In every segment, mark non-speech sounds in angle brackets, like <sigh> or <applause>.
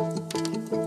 Thank you.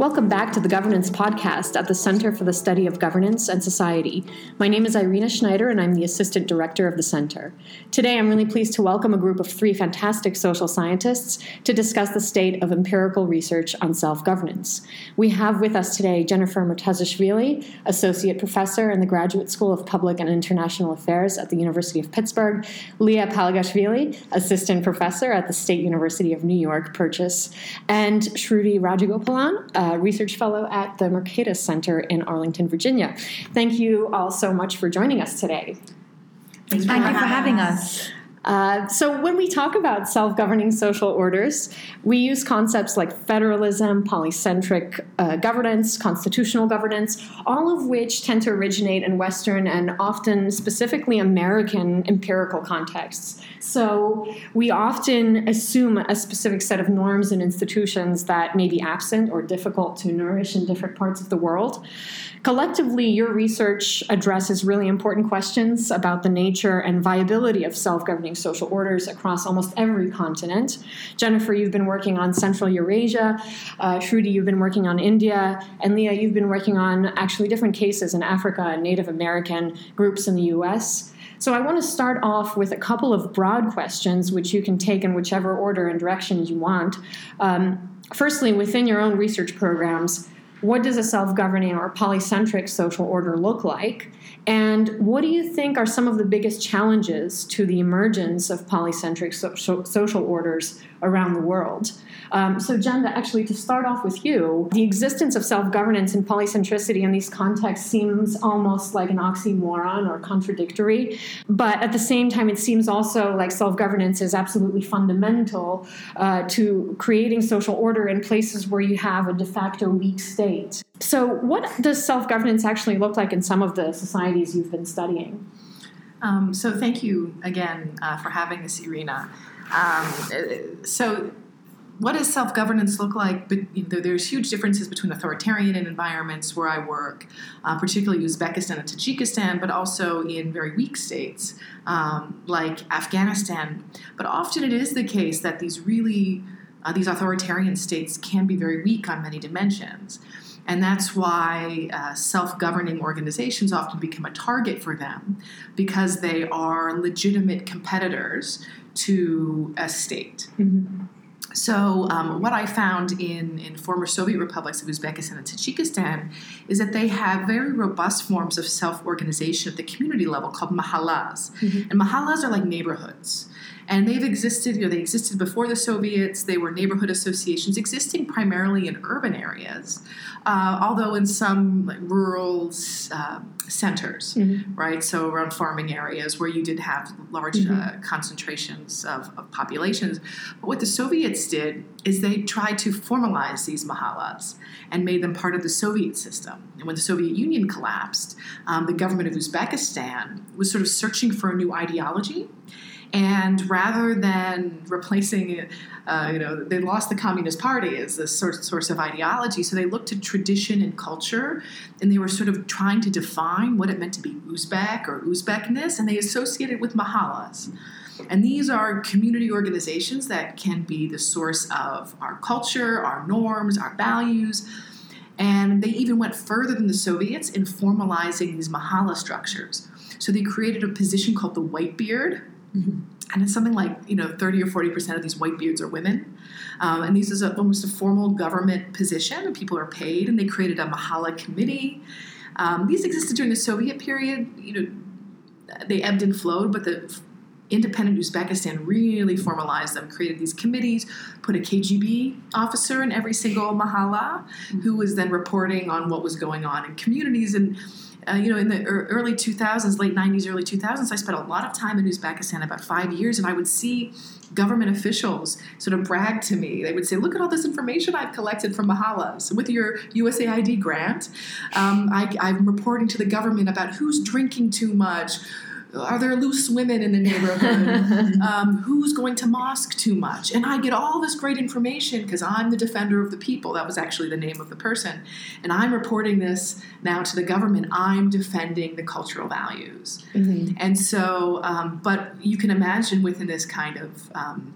Welcome back to the Governance Podcast at the Center for the Study of Governance and Society. My name is Irina Schneider, and I'm the Assistant Director of the Center. Today, I'm really pleased to welcome a group of three fantastic social scientists to discuss the state of empirical research on self governance. We have with us today Jennifer Murtazashvili, Associate Professor in the Graduate School of Public and International Affairs at the University of Pittsburgh, Liya Palagashvili, Assistant Professor at the State University of New York, Purchase, and Shruti Rajagopalan, uh, Uh, research fellow at the Mercatus Center in Arlington, Virginia. Thank you all so much for joining us today. Thank you for having us. Uh, so, when we talk about self governing social orders, we use concepts like federalism, polycentric uh, governance, constitutional governance, all of which tend to originate in Western and often specifically American empirical contexts. So, we often assume a specific set of norms and institutions that may be absent or difficult to nourish in different parts of the world. Collectively, your research addresses really important questions about the nature and viability of self governing social orders across almost every continent. Jennifer, you've been working on Central Eurasia. Uh, Shruti, you've been working on India. And Liya, you've been working on actually different cases in Africa and Native American groups in the US. So I want to start off with a couple of broad questions, which you can take in whichever order and direction you want. Um, firstly, within your own research programs, what does a self governing or polycentric social order look like? And what do you think are some of the biggest challenges to the emergence of polycentric so- social orders around the world? Um, so, Jen, actually, to start off with you, the existence of self governance and polycentricity in these contexts seems almost like an oxymoron or contradictory. But at the same time, it seems also like self governance is absolutely fundamental uh, to creating social order in places where you have a de facto weak state. So, what does self governance actually look like in some of the societies you've been studying? Um, so, thank you again uh, for having this, Irina. Um, so, what does self governance look like? But you know, there's huge differences between authoritarian environments where I work, uh, particularly Uzbekistan and Tajikistan, but also in very weak states um, like Afghanistan. But often it is the case that these really uh, these authoritarian states can be very weak on many dimensions. And that's why uh, self governing organizations often become a target for them because they are legitimate competitors to a state. Mm-hmm. So, um, what I found in, in former Soviet republics of Uzbekistan and Tajikistan is that they have very robust forms of self organization at the community level called mahallas. Mm-hmm. And mahallas are like neighborhoods and they've existed you know they existed before the soviets. They were neighborhood associations existing primarily in urban areas uh, although in some like, rural uh, centers mm-hmm. right? So around farming areas where you did have large mm-hmm. uh, concentrations of, of, populations. But what the soviets did is they tried to formalize these mahallas and made them part of the soviet system. And when the soviet union collapsed um, the government of uzbekistan was sort of searching for a new ideology and rather than replacing, uh, you know, they lost the Communist Party as a source, source of ideology. So they looked to tradition and culture, and they were sort of trying to define what it meant to be Uzbek or Uzbekness, and they associated it with mahallas. And these are community organizations that can be the source of our culture, our norms, our values. And they even went further than the Soviets in formalizing these mahalla structures. So they created a position called the whitebeard, Mm-hmm. And it's something like you know 30 or 40 percent of these white beards are women, um, and this is a, almost a formal government position. And people are paid, and they created a Mahalla committee. Um, these existed during the Soviet period. You know, they ebbed and flowed, but the independent Uzbekistan really formalized them, created these committees, put a KGB officer in every single mahalla mm-hmm. who was then reporting on what was going on in communities and uh, you know, in the early 2000s, late 90s, early 2000s, I spent a lot of time in Uzbekistan, about five years, and I would see government officials sort of brag to me. They would say, "Look at all this information I've collected from mahallas with your USAID grant. Um, I, I'm reporting to the government about who's drinking too much." Are there loose women in the neighborhood? <laughs> um, who's going to mosque too much? And I get all this great information because I'm the defender of the people. That was actually the name of the person. And I'm reporting this now to the government. I'm defending the cultural values. Mm-hmm. And so, um, but you can imagine within this kind of um,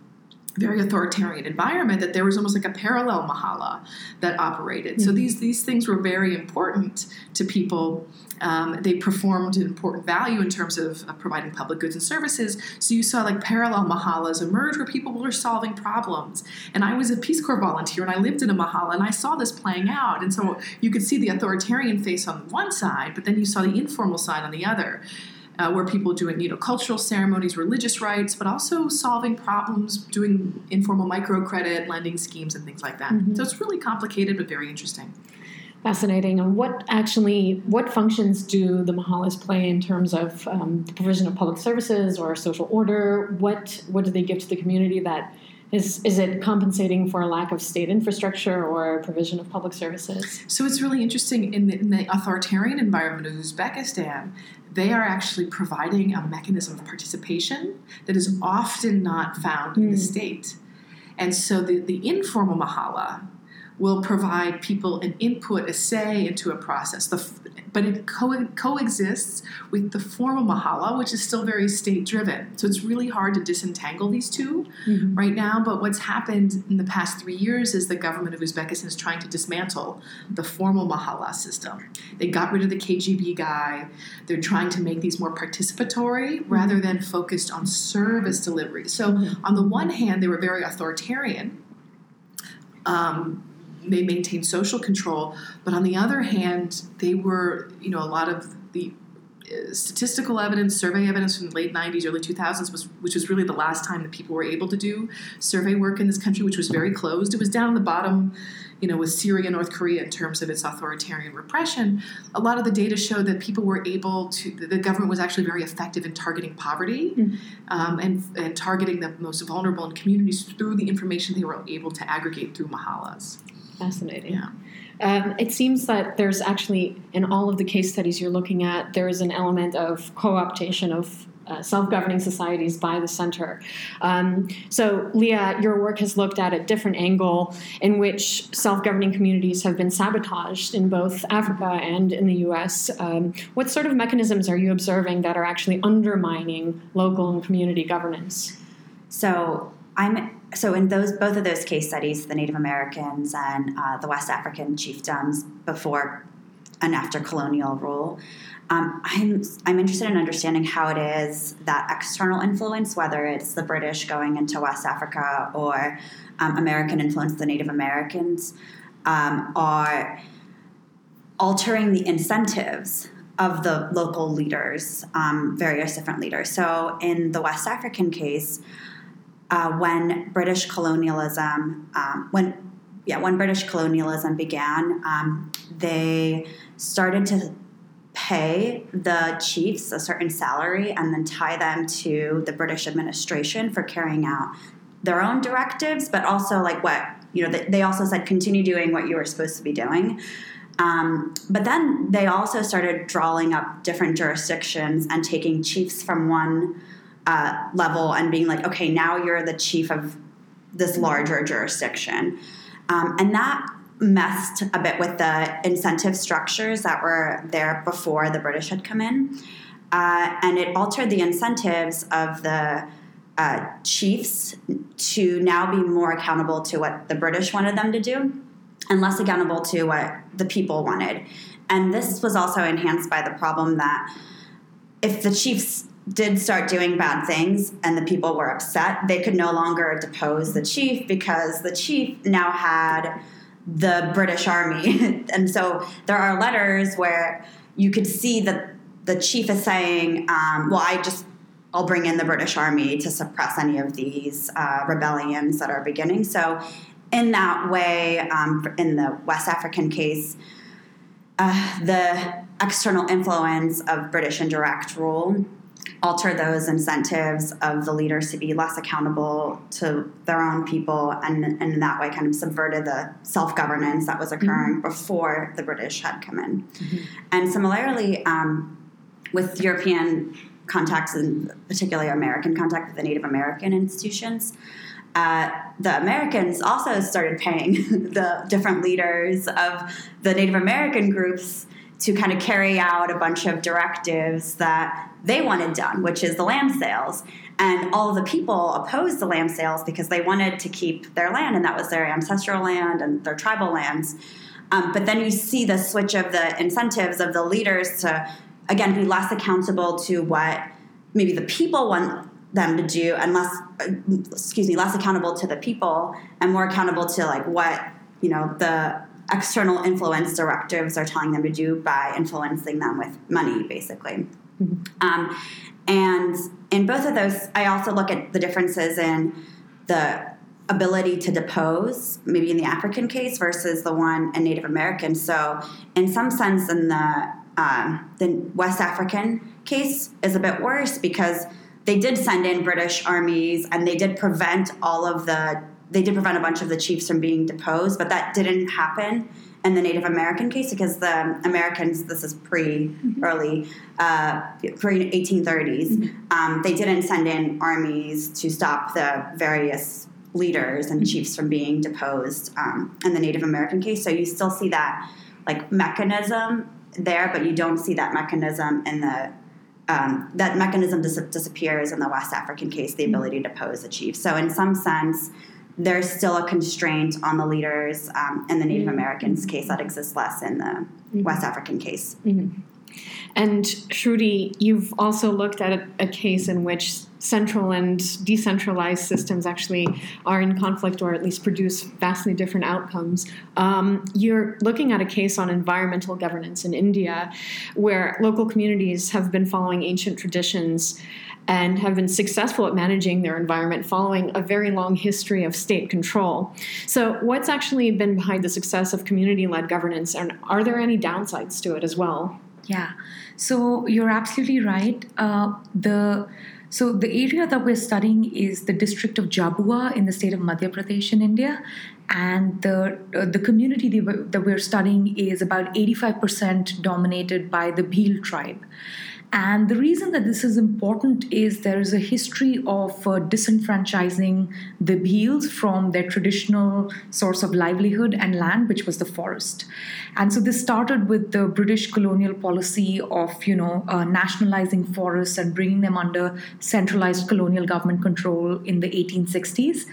very authoritarian environment that there was almost like a parallel mahalla that operated. Mm-hmm. So these these things were very important to people. Um, they performed an important value in terms of uh, providing public goods and services. So you saw like parallel mahallas emerge where people were solving problems. And I was a Peace Corps volunteer and I lived in a mahalla and I saw this playing out. And so you could see the authoritarian face on one side, but then you saw the informal side on the other uh, where people doing you know cultural ceremonies, religious rites, but also solving problems, doing informal microcredit, lending schemes, and things like that. Mm-hmm. So it's really complicated but very interesting. Fascinating. And what actually, what functions do the Mahallas play in terms of um, the provision of public services or social order? What what do they give to the community that is, is it compensating for a lack of state infrastructure or provision of public services? So it's really interesting in the, in the authoritarian environment of Uzbekistan, they are actually providing a mechanism of participation that is often not found in the hmm. state. And so the, the informal mahala will provide people an input, a say into a process. The, but it co- coexists with the formal mahalla, which is still very state driven. So it's really hard to disentangle these 2 mm-hmm. right now. But what's happened in the past three years is the government of Uzbekistan is trying to dismantle the formal mahalla system. They got rid of the KGB guy. They're trying to make these more participatory mm-hmm. rather than focused on service delivery. So, mm-hmm. on the one hand, they were very authoritarian. Um, they maintained social control, but on the other hand, they were, you know, a lot of the uh, statistical evidence, survey evidence from the late 90s, early 2000s, was, which was really the last time that people were able to do survey work in this country, which was very closed. It was down the bottom, you know, with Syria, North Korea in terms of its authoritarian repression. A lot of the data showed that people were able to, the government was actually very effective in targeting poverty mm-hmm. um, and, and targeting the most vulnerable in communities through the information they were able to aggregate through mahalas. Fascinating. Yeah. Um, it seems that there's actually, in all of the case studies you're looking at, there is an element of co optation of uh, self governing societies by the center. Um, so, Liya, your work has looked at a different angle in which self governing communities have been sabotaged in both Africa and in the US. Um, what sort of mechanisms are you observing that are actually undermining local and community governance? So, I'm so in those both of those case studies, the Native Americans and uh, the West African chiefdoms before and after colonial rule, um, I'm I'm interested in understanding how it is that external influence, whether it's the British going into West Africa or um, American influence, the Native Americans, um, are altering the incentives of the local leaders, um, various different leaders. So in the West African case uh, when British colonialism, um, when yeah, when British colonialism began, um, they started to pay the chiefs a certain salary and then tie them to the British administration for carrying out their own directives, but also like what you know. They also said continue doing what you were supposed to be doing. Um, but then they also started drawing up different jurisdictions and taking chiefs from one uh, level and being like, okay, now you're the chief of this larger jurisdiction. Um, and that messed a bit with the incentive structures that were there before the British had come in. Uh, and it altered the incentives of the uh, chiefs to now be more accountable to what the British wanted them to do and less accountable to what the people wanted. And this was also enhanced by the problem that if the chiefs did start doing bad things and the people were upset, they could no longer depose the chief because the chief now had the British army. <laughs> and so there are letters where you could see that the chief is saying, um, well, I just I'll bring in the British Army to suppress any of these uh, rebellions that are beginning. So, in that way, um, in the West African case, uh, the external influence of British indirect rule alter those incentives of the leaders to be less accountable to their own people and, and in that way kind of subverted the self-governance that was occurring mm-hmm. before the british had come in mm-hmm. and similarly um, with european contacts, and particularly American contact with the Native American institutions. Uh, the Americans also started paying <laughs> the different leaders of the Native American groups to kind of carry out a bunch of directives that they wanted done, which is the land sales. And all the people opposed the land sales because they wanted to keep their land, and that was their ancestral land and their tribal lands. Um, but then you see the switch of the incentives of the leaders to, again, be less accountable to what maybe the people want them to do and less excuse me less accountable to the people and more accountable to like what you know the external influence directives are telling them to do by influencing them with money basically um, and in both of those i also look at the differences in the ability to depose maybe in the african case versus the one in native american. So in some sense in the um, the west african case is a bit worse because they did send in British armies and they did prevent all of the they did prevent a bunch of the chiefs from being deposed, but that didn't happen in the Native American case because the Americans, this is pre mm-hmm. early, uh, pre 1830s, mm-hmm. um, they didn't send in armies to stop the various leaders and mm-hmm. chiefs from being deposed um, in the Native American case. So you still see that like mechanism there, but you don't see that mechanism in the um, that mechanism dis- disappears in the West African case, the ability to pose a chief. So, in some sense, there's still a constraint on the leaders um, in the Native mm-hmm. Americans case that exists less in the mm-hmm. West African case. Mm-hmm. And Shruti, you've also looked at a, a, case in which central and decentralized systems actually are in conflict or at least produce vastly different outcomes. Um, you're looking at a case on environmental governance in India where local communities have been following ancient traditions and have been successful at managing their environment following a very long history of state control. So, what's actually been behind the success of community led governance, and are there any downsides to it as well? Yeah, so you're absolutely right. Uh, the so the area that we're studying is the district of Jhabua in the state of Madhya Pradesh in India, and the uh, the community that we're studying is about 85% dominated by the Bhil tribe. And the reason that this is important is there is a history of uh, disenfranchising the Bhils from their traditional source of livelihood and land, which was the forest. And so this started with the British colonial policy of, you know, uh, nationalizing forests and bringing them under centralized colonial government control in the 1860s.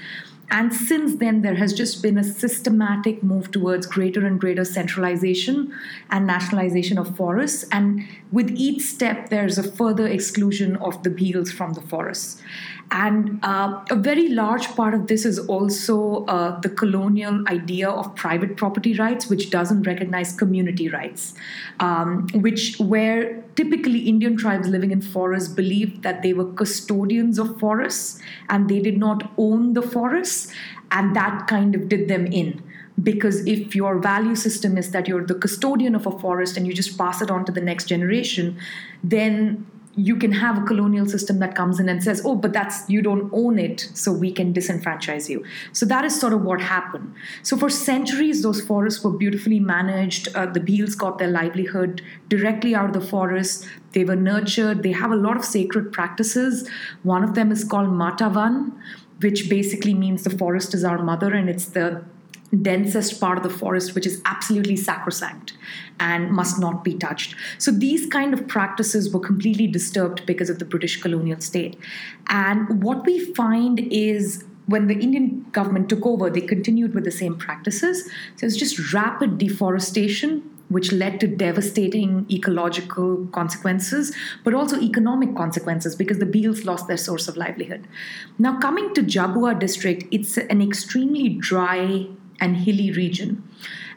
And since then, there has just been a systematic move towards greater and greater centralization and nationalization of forests. And with each step, there's a further exclusion of the Bhils from the forests. And uh, a very large part of this is also uh, the colonial idea of private property rights, which doesn't recognize community rights, um, which where typically Indian tribes living in forests believed that they were custodians of forests and they did not own the forests, and that kind of did them in. Because if your value system is that you're the custodian of a forest and you just pass it on to the next generation then you can have a colonial system that comes in and says, oh, but that's, you don't own it, so we can disenfranchise you. So that is sort of what happened. So for centuries, those forests were beautifully managed. Uh, the Bhils got their livelihood directly out of the forest. They were nurtured. They have a lot of sacred practices. One of them is called Matavan, which basically means the forest is our mother, and it's the densest part of the forest, which is absolutely sacrosanct and must not be touched. So these kind of practices were completely disturbed because of the British colonial state. And what we find is when the Indian government took over, they continued with the same practices. So it's just rapid deforestation, which led to devastating ecological consequences, but also economic consequences because the Bhils lost their source of livelihood. Now, coming to Jhabua district, it's an extremely dry and hilly region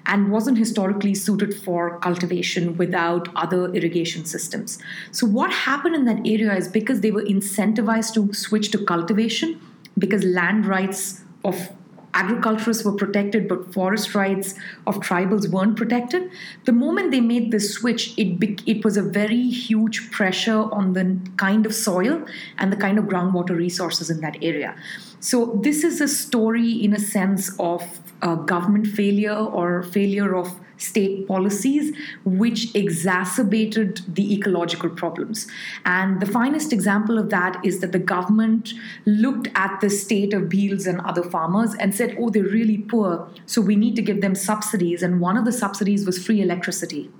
and wasn't historically suited for cultivation without other irrigation systems. So, what happened in that area is because they were incentivized to switch to cultivation, because land rights of agriculturists were protected, but forest rights of tribals weren't protected. The moment they made this switch, it, be- it was a very huge pressure on the kind of soil and the kind of groundwater resources in that area. So, this is a story, in a sense, of uh, government failure or failure of state policies which exacerbated the ecological problems. And the finest example of that is that the government looked at the state of Bhils and other farmers and said, oh, they're really poor, so we need to give them subsidies. And one of the subsidies was free electricity,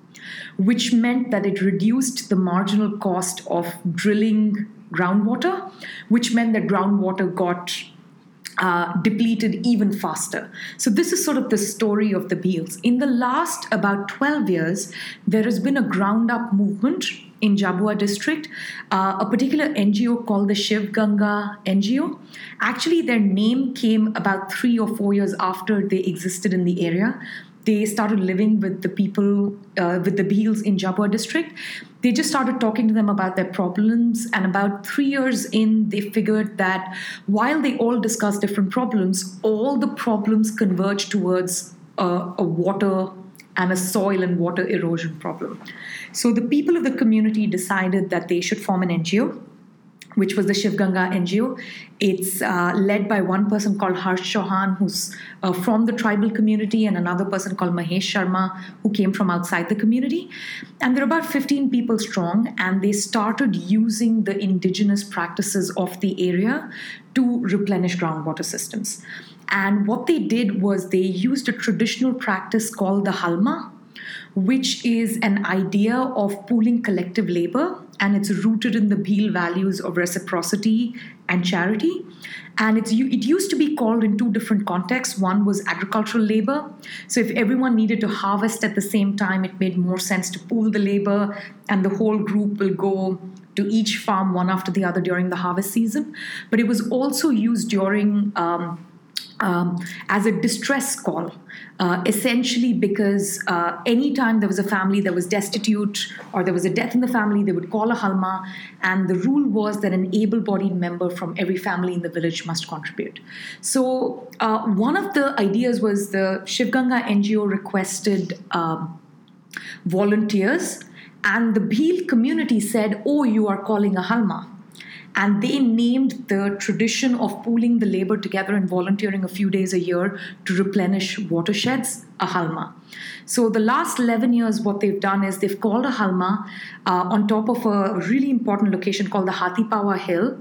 which meant that it reduced the marginal cost of drilling groundwater, which meant that groundwater got uh, depleted even faster. So, this is sort of the story of the Bhils. In the last about 12 years, there has been a ground up movement in Jhabua district, uh, a particular NGO called the Shiv Ganga NGO. Actually, their name came about three or four years after they existed in the area they started living with the people, uh, with the Bhils in Jhabua district. They just started talking to them about their problems. And about three years in, they figured that while they all discussed different problems, all the problems converged towards uh, a water and a soil and water erosion problem. So the people of the community decided that they should form an NGO which was the Shiv Ganga NGO. It's uh, led by one person called Harsh Chauhan, who's uh, from the tribal community, and another person called Mahesh Sharma, who came from outside the community. And they're about 15 people strong, and they started using the indigenous practices of the area to replenish groundwater systems. And what they did was they used a traditional practice called the halma, which is an idea of pooling collective labor, and it's rooted in the Bhil values of reciprocity and charity. And it's, it used to be called in two different contexts. One was agricultural labor. So, if everyone needed to harvest at the same time, it made more sense to pool the labor, and the whole group will go to each farm one after the other during the harvest season. But it was also used during um, um, as a distress call, uh, essentially because uh, anytime there was a family that was destitute or there was a death in the family, they would call a halma, and the rule was that an able bodied member from every family in the village must contribute. So, uh, one of the ideas was the Shivganga NGO requested um, volunteers, and the Bhil community said, Oh, you are calling a halma and they named the tradition of pooling the labor together and volunteering a few days a year to replenish watersheds a halma. So the last 11 years, what they've done is they've called a halma uh, on top of a really important location called the Hathipawa Hill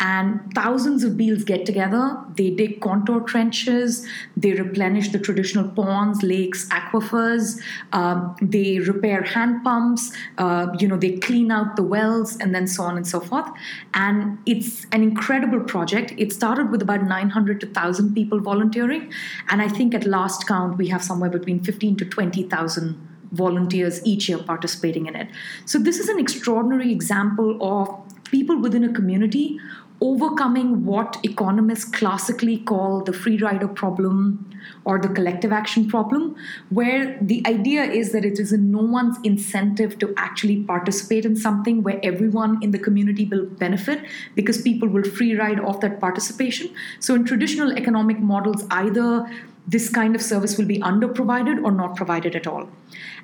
and thousands of Bhils get together. They dig contour trenches, they replenish the traditional ponds, lakes, aquifers, um, they repair hand pumps, uh, you know, they clean out the wells, and then so on and so forth. And it's an incredible project. It started with about 900 to 1,000 people volunteering, and I think at last count, we have somewhere between 15 to 20,000 volunteers each year participating in it. So, this is an extraordinary example of people within a community overcoming what economists classically call the free rider problem or the collective action problem, where the idea is that it is in no one's incentive to actually participate in something where everyone in the community will benefit because people will free ride off that participation. So, in traditional economic models, either this kind of service will be underprovided or not provided at all.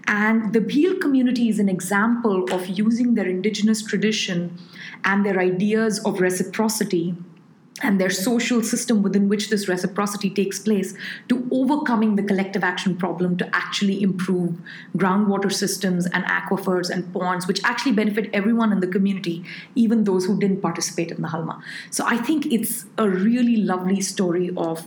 And the Bhil community is an example of using their indigenous tradition and their ideas of reciprocity and their social system within which this reciprocity takes place to overcoming the collective action problem to actually improve groundwater systems and aquifers and ponds, which actually benefit everyone in the community, even those who didn't participate in the Halma. So I think it's a really lovely story of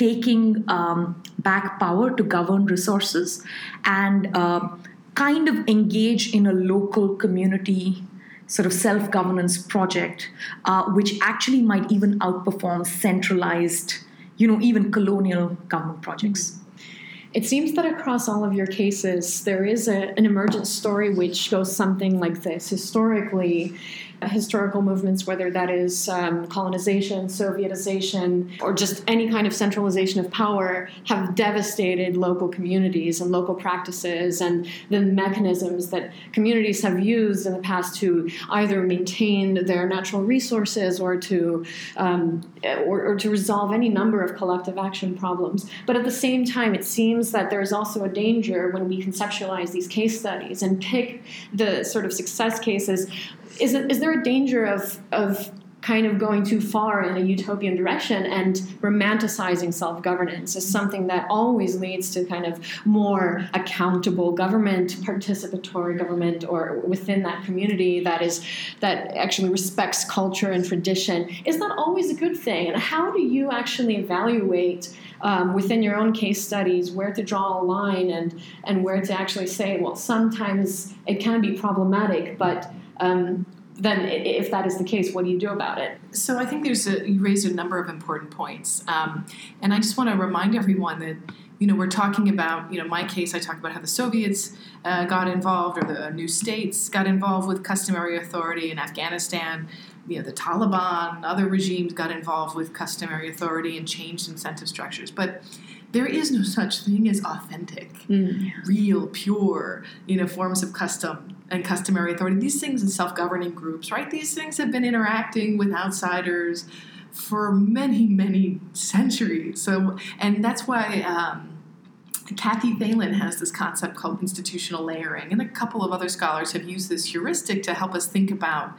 taking um, back power to govern resources and uh, kind of engage in a local community sort of self governance project, uh, which actually might even outperform centralized, you know, even colonial government projects. It seems that across all of your cases, there is a, an emergent story which goes something like this. Historically, historical movements, whether that is um, colonization, Sovietization, or just any kind of centralization of power, have devastated local communities and local practices and the mechanisms that communities have used in the past to either maintain their natural resources or to um, or, or to resolve any number of collective action problems. But at the same time, it seems that there is also a danger when we conceptualize these case studies and pick the sort of success cases is, it, is there a danger of, of kind of going too far in a utopian direction and romanticizing self governance is something that always leads to kind of more accountable government, participatory government, or within that community that is that actually respects culture and tradition is not always a good thing. And how do you actually evaluate? Um, within your own case studies, where to draw a line and and where to actually say, well, sometimes it can be problematic, but um, then if that is the case, what do you do about it? So I think there's a, you raised a number of important points, um, and I just want to remind everyone that you know we're talking about you know my case. I talked about how the Soviets uh, got involved, or the new states got involved with customary authority in Afghanistan. You know the Taliban, other regimes got involved with customary authority and changed incentive structures, but there is no such thing as authentic, mm. real, pure, you know, forms of custom and customary authority. These things in self-governing groups, right? These things have been interacting with outsiders for many, many centuries. So, and that's why. Um, Cathy Thelen has this concept called institutional layering, and a couple of other scholars have used this heuristic to help us think about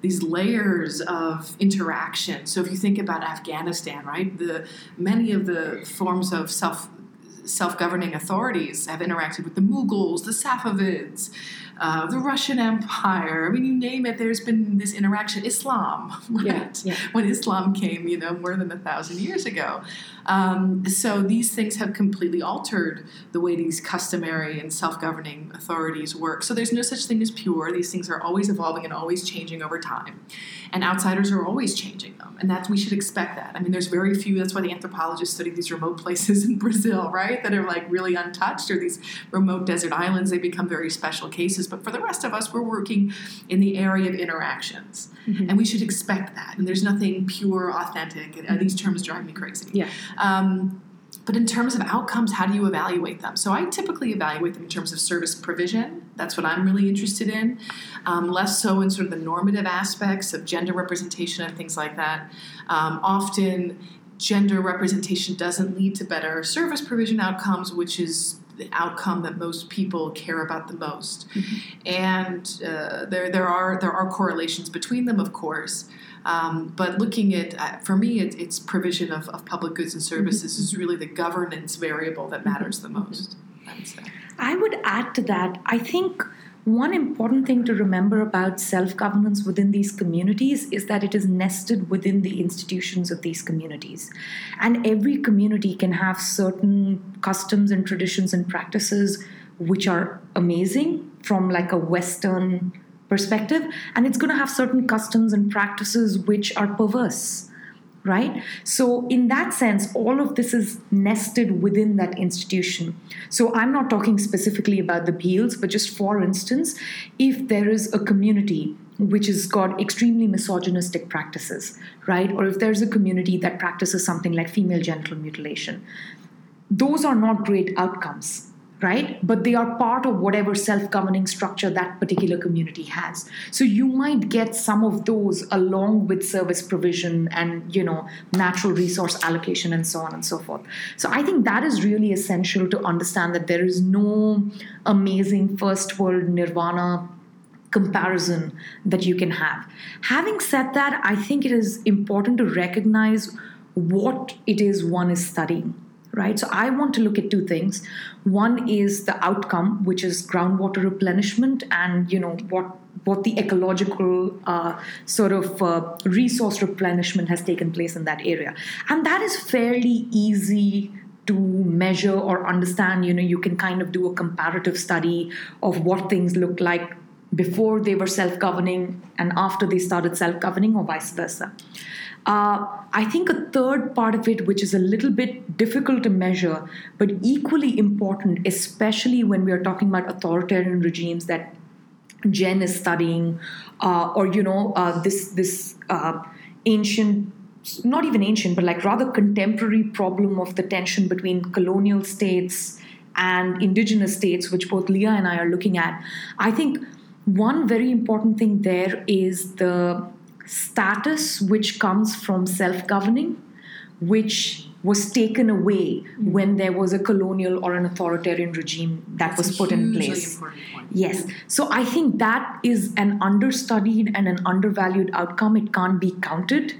these layers of interaction. So if you think about Afghanistan, right, the many of the forms of self self-governing authorities have interacted with the Mughals, the Safavids, uh, the Russian Empire. I mean, you name it. There's been this interaction. Islam, <laughs> right? Yeah, yeah. When Islam came, you know, more than a thousand years ago. Um, so these things have completely altered the way these customary and self-governing authorities work. So there's no such thing as pure. These things are always evolving and always changing over time, and outsiders are always changing them, and that's we should expect that. I mean, there's very few. That's why the anthropologists study these remote places <laughs> in Brazil, right, that are like really untouched, or these remote desert islands. They become very special cases. But for the rest of us, we're working in the area of interactions, mm-hmm. and we should expect that. And there's nothing pure, authentic. And, these terms drive me crazy. Yeah. Um, but in terms of outcomes, how do you evaluate them? So I typically evaluate them in terms of service provision. That's what I'm really interested in. Um, less so in sort of the normative aspects of gender representation and things like that. Um, often, gender representation doesn't lead to better service provision outcomes, which is the outcome that most people care about the most. Mm-hmm. And uh, there, there are there are correlations between them, of course. Um, but looking at, uh, for me, it, it's provision of, of public goods and services mm-hmm. is really the governance variable that matters the most. I would. I would add to that. I think one important thing to remember about self governance within these communities is that it is nested within the institutions of these communities. And every community can have certain customs and traditions and practices which are amazing from like a Western perspective, and it's going to have certain customs and practices which are perverse right? So, in that sense, all of this is nested within that institution. So, I'm not talking specifically about the Bhils, but just for instance, if there is a community which has got extremely misogynistic practices, right? Or if there's a community that practices something like female genital mutilation, those are not great outcomes right? But they are part of whatever self governing structure that particular community has. So you might get some of those along with service provision and, you know, natural resource allocation and so on and so forth. So I think that is really essential to understand that there is no amazing first world nirvana comparison that you can have. Having said that, I think it is important to recognize what it is one is studying right? So I want to look at two things. One is the outcome, which is groundwater replenishment, and you know what what the ecological uh, sort of uh, resource replenishment has taken place in that area, and that is fairly easy to measure or understand. You know, you can kind of do a comparative study of what things look like before they were self-governing and after they started self-governing, or vice versa. Uh, I think a third part of it, which is a little bit difficult to measure, but equally important, especially when we are talking about authoritarian regimes that Jen is studying, uh, or you know, uh, this this uh, ancient, not even ancient, but like rather contemporary problem of the tension between colonial states and indigenous states, which both Liya and I are looking at. I think one very important thing there is the status which comes from self governing, which was taken away when there was a colonial or an authoritarian regime that That's was put in place. Yes. So I think that is an understudied and an undervalued outcome. It can't be counted.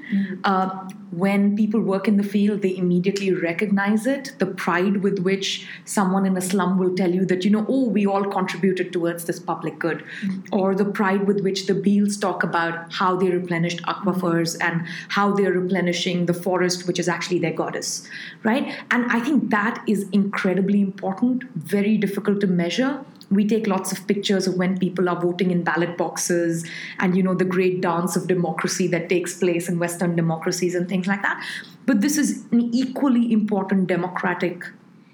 Uh, when people work in the field, they immediately recognize it. The pride with which someone in a slum will tell you that, you know, oh, we all contributed towards this public good. Mm-hmm. Or the pride with which the Bhils talk about how they replenished aquifers mm-hmm. and how they're replenishing the forest, which is actually their goddess, right? And I think that is incredibly important, very difficult to measure we take lots of pictures of when people are voting in ballot boxes and you know the great dance of democracy that takes place in western democracies and things like that but this is an equally important democratic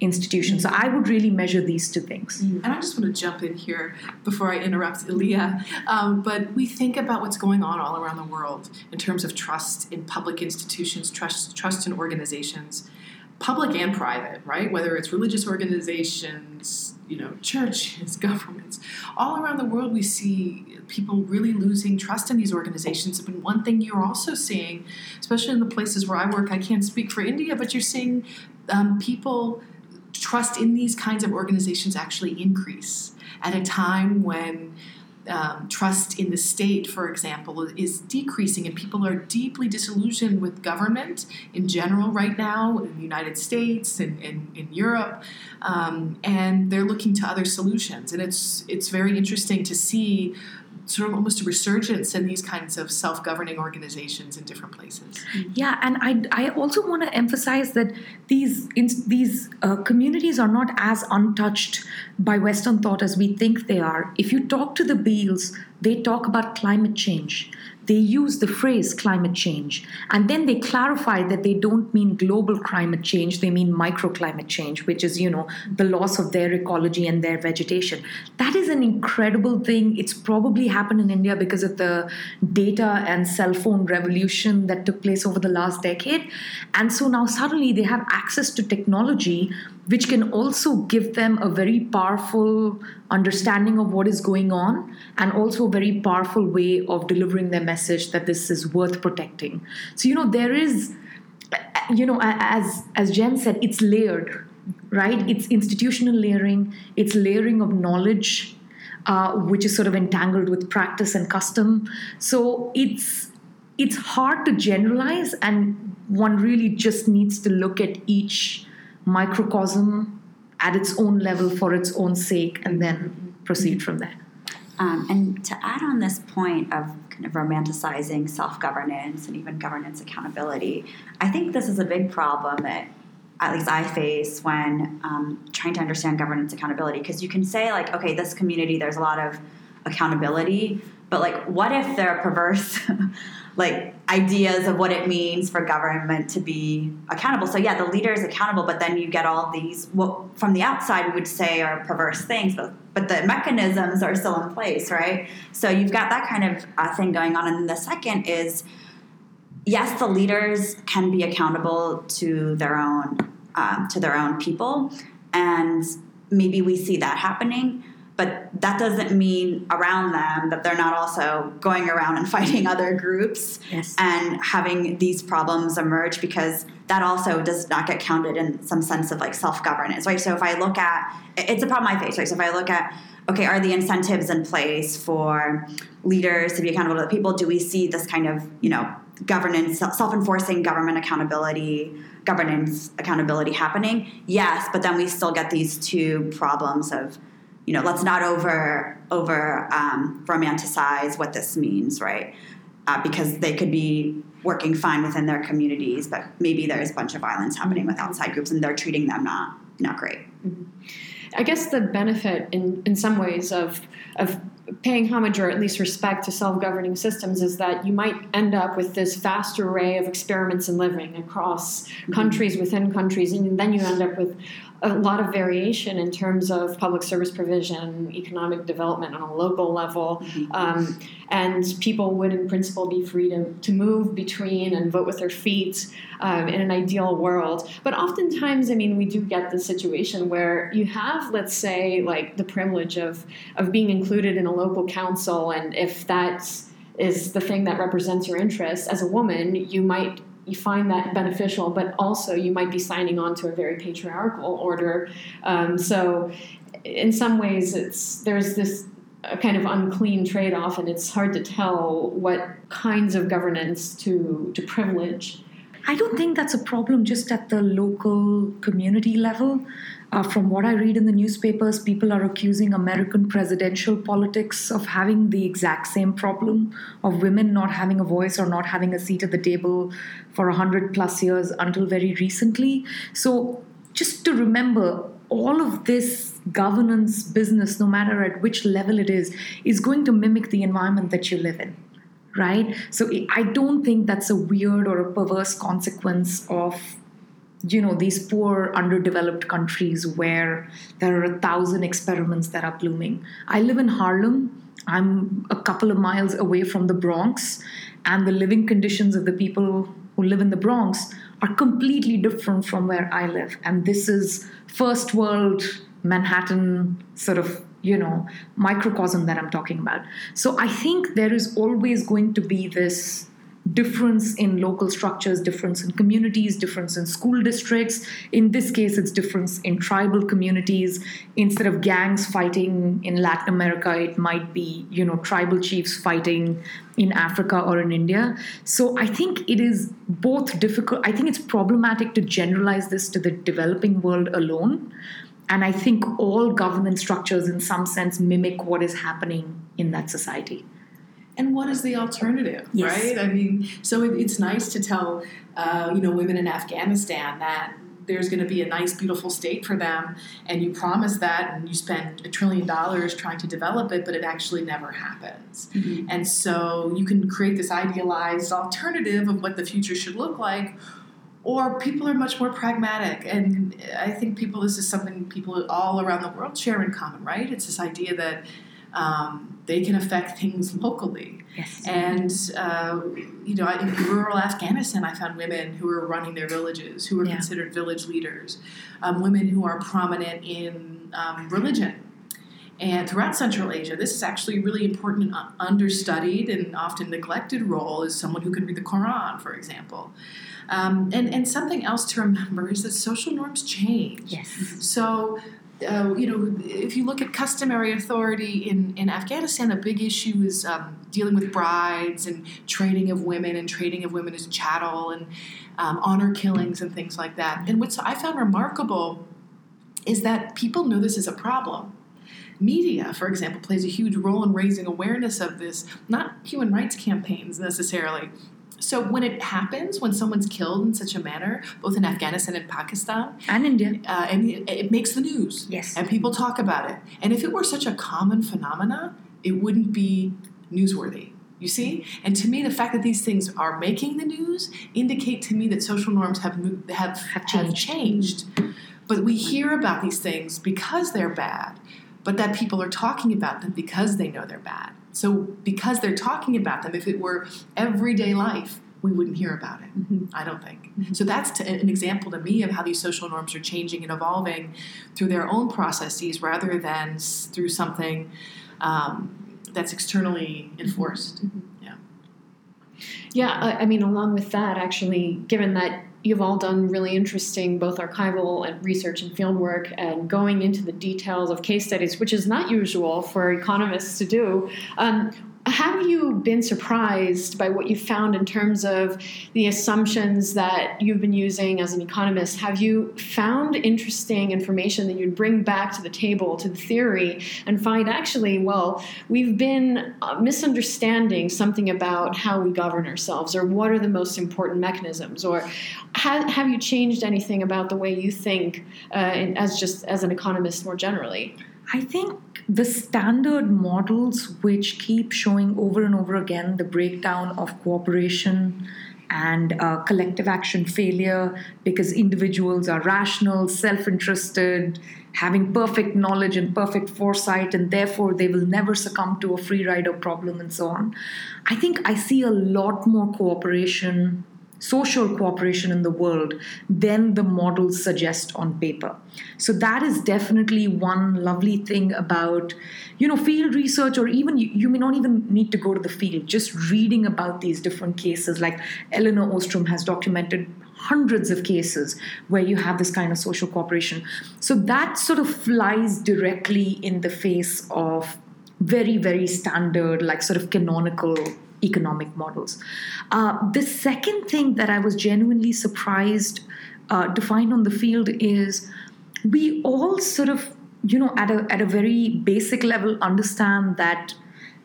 institution so i would really measure these two things And I just want to jump in here before I interrupt Ilya. Um, but we think about what's going on all around the world in terms of trust in public institutions, trust, trust in organizations, public and private, right? Whether it's religious organizations, you know, churches, <laughs> governments. All around the world, we see people really losing trust in these organizations. But one thing you're also seeing, especially in the places where I work, I can't speak for India, but you're seeing um, people trust in these kinds of organizations actually increase at a time when um, trust in the state, for example, is decreasing, and people are deeply disillusioned with government in general right now in the United States and in, Europe, um, and they're looking to other solutions. And it's it's very interesting to see sort of almost a resurgence in these kinds of self-governing organizations in different places. Yeah, and I, I also want to emphasize that these in, these uh, communities are not as untouched by Western thought as we think they are. If you talk to the Bhils, they talk about climate change. They use the phrase climate change, and then they clarify that they don't mean global climate change; they mean microclimate change, which is you know the loss of their ecology and their vegetation. That is an incredible thing. It's probably happened in India because of the data and cell phone revolution that took place over the last decade. And so now suddenly they have access to technology which can also give them a very powerful understanding of what is going on and also a very powerful way of delivering their message that this is worth protecting. So, you know, there is, you know, as, as Jen said, it's layered, right? It's institutional layering, it's layering of knowledge uh, which is sort of entangled with practice and custom. So it's it's hard to generalize, and one really just needs to look at each microcosm at its own level for its own sake, and then proceed from there. Um, and to add on this point of kind of romanticizing self governance and even governance accountability, I think this is a big problem that at least I face when um, trying to understand governance accountability. Because you can say, like, okay, this community, there's a lot of accountability, but like, what if they're perverse, <laughs> like, ideas of what it means for government to be accountable? So, yeah, the leader is accountable, but then you get all these, what from the outside we would say are perverse things, but, but the mechanisms are still in place, right? So, you've got that kind of uh, thing going on. And then the second is, yes, the leaders can be accountable to their own um, to their own people, and maybe we see that happening. But that doesn't mean around them that they're not also going around and <laughs> fighting other groups Yes. and having these problems emerge because that also does not get counted in some sense of like self governance, right? So if I look at it's a problem I face, right? So if I look at okay, are the incentives in place for leaders to be accountable to the people? Do we see this kind of you know governance, self enforcing government accountability, governance accountability happening? Yes, but then we still get these two problems of you know let's not over over um, romanticize what this means, right? Uh, because they could be working fine within their communities, but maybe there's a bunch of violence happening with outside groups, and they're treating them not not great. I guess the benefit in, in some ways of of paying homage or at least respect to self-governing systems is that you might end up with this vast array of experiments in living across countries within countries and then you end up with a lot of variation in terms of public service provision, economic development on a local level, um, and people would, in principle, be free to, to move between and vote with their feet um, in an ideal world. But oftentimes, I mean, we do get the situation where you have, let's say, like the privilege of of being included in a local council, and if that is the thing that represents your interests as a woman, you might you find that beneficial, but also you might be signing on to a very patriarchal order. Um, so, in some ways, it's there's this kind of unclean trade-off, and it's hard to tell what kinds of governance to to privilege. I don't think that's a problem just at the local community level. Uh, from what I read in the newspapers, people are accusing American presidential politics of having the exact same problem of women not having a voice or not having a seat at the table for 100 plus years until very recently. So, just to remember, all of this governance business, no matter at which level it is, is going to mimic the environment that you live in right? So I don't think that's a weird or a perverse consequence of you know these poor underdeveloped countries where there are a thousand experiments that are blooming. I live in harlem. I'm a couple of miles away from the bronx and the living conditions of the people who live in the bronx are completely different from where i live. And this is first world manhattan sort of you know microcosm that i'm talking about. So i think there is always going to be this difference in local structures difference in communities difference in school districts. In this case it's difference in tribal communities. Instead of gangs fighting in latin america it might be you know tribal chiefs fighting in africa or in india. So i think it is both difficult i think it's problematic to generalize this to the developing world alone. And I think all governance structures, in some sense, mimic what is happening in that society. And what is the alternative, yes. right? I mean, so it, it's nice to tell, uh, you know, women in Afghanistan that there's going to be a nice, beautiful state for them, and you promise that, and you spend a trillion dollars trying to develop it, but it actually never happens. Mm-hmm. And so you can create this idealized alternative of what the future should look like, or people are much more pragmatic and i think people this is something people all around the world share in common right it's this idea that um, they can affect things locally yes. and uh, you know in rural afghanistan i found women who were running their villages who were yeah. considered village leaders um, women who are prominent in um, religion and throughout Central Asia, this is actually a really important and understudied and often neglected role is someone who can read the Quran, for example. Um, and, and something else to remember is that social norms change. Yes. So, uh, you know, if you look at customary authority in, in Afghanistan, a big issue is um, dealing with brides and trading of women and trading of women as chattel and um, honor killings and things like that. And what I found remarkable is that people know this is a problem. Media, for example, plays a huge role in raising awareness of this, not human rights campaigns necessarily, so when it happens, when someone's killed in such a manner, both in Afghanistan and Pakistan, and India, uh, and it, it, makes the news. Yes, and people talk about it. And if it were such a common phenomena, it wouldn't be newsworthy. You see, and to me, the fact that these things are making the news indicate to me that social norms have have have changed. Have changed. But we hear about these things because they're bad, but that people are talking about them because they know they're bad. So, because they're talking about them, if it were everyday life, we wouldn't hear about it. Mm-hmm. I don't think. Mm-hmm. So, that's to, an example to me of how these social norms are changing and evolving through their own processes rather than through something um, that's externally enforced. Mm-hmm. Yeah. Yeah, I, I mean, along with that, actually, given that you've all done really interesting both archival and research and field work and going into the details of case studies, which is not usual for economists to do. Um, have you been surprised by what you found in terms of the assumptions that you've been using as an economist? Have you found interesting information that you'd bring back to the table, to the theory, and find actually, well, we've been uh, misunderstanding something about how we govern ourselves, or what are the most important mechanisms, or have, have you changed anything about the way you think uh, as just as an economist more generally? I think the standard models which keep showing over and over again the breakdown of cooperation and uh, collective action failure because individuals are rational, self interested, having perfect knowledge and perfect foresight, and therefore they will never succumb to a free rider problem and so on. I think I see a lot more cooperation social cooperation in the world than the models suggest on paper. So that is definitely one lovely thing about, you know, field research, or even you, you may not even need to go to the field. Just reading about these different cases, like Elinor Ostrom has documented hundreds of cases where you have this kind of social cooperation. So that sort of flies directly in the face of very, very standard, like sort of canonical economic models. Uh, the second thing that I was genuinely surprised uh, to find on the field is we all sort of, you know, at a, at a very basic level understand that,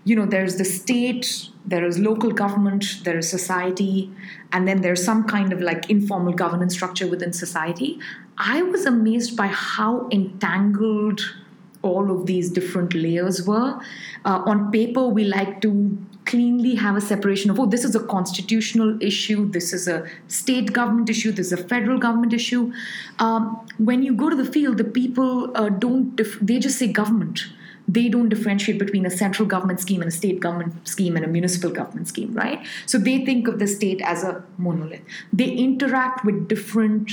you know, there's the state, there is local government, there is society, and then there's some kind of like informal governance structure within society. I was amazed by how entangled all of these different layers were. Uh, on paper, we like to cleanly have a separation of, oh, this is a constitutional issue, this is a state government issue, this is a federal government issue. Um, when you go to the field, the people uh, don't, dif- they just say government. They don't differentiate between a central government scheme and a state government scheme and a municipal government scheme, right? So they think of the state as a monolith. They interact with different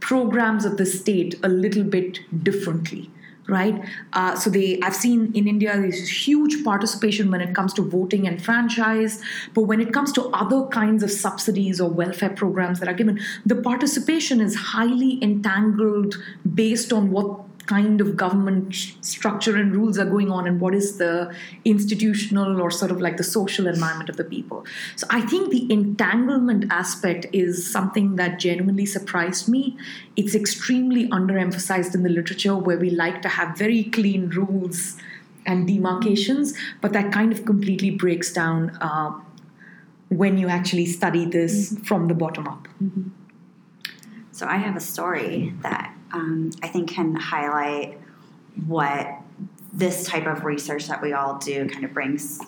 programs of the state a little bit differently right? Uh, so they, I've seen in India there's huge participation when it comes to voting and franchise, but when it comes to other kinds of subsidies or welfare programs that are given, the participation is highly entangled based on what kind of government structure and rules are going on and what is the institutional or sort of like the social environment of the people. So I think the entanglement aspect is something that genuinely surprised me. It's extremely underemphasized in the literature where we like to have very clean rules and demarcations, but that kind of completely breaks down uh, when you actually study this mm-hmm. from the bottom up. Mm-hmm. So I have a story that um, I think can highlight what this type of research that we all do kind of brings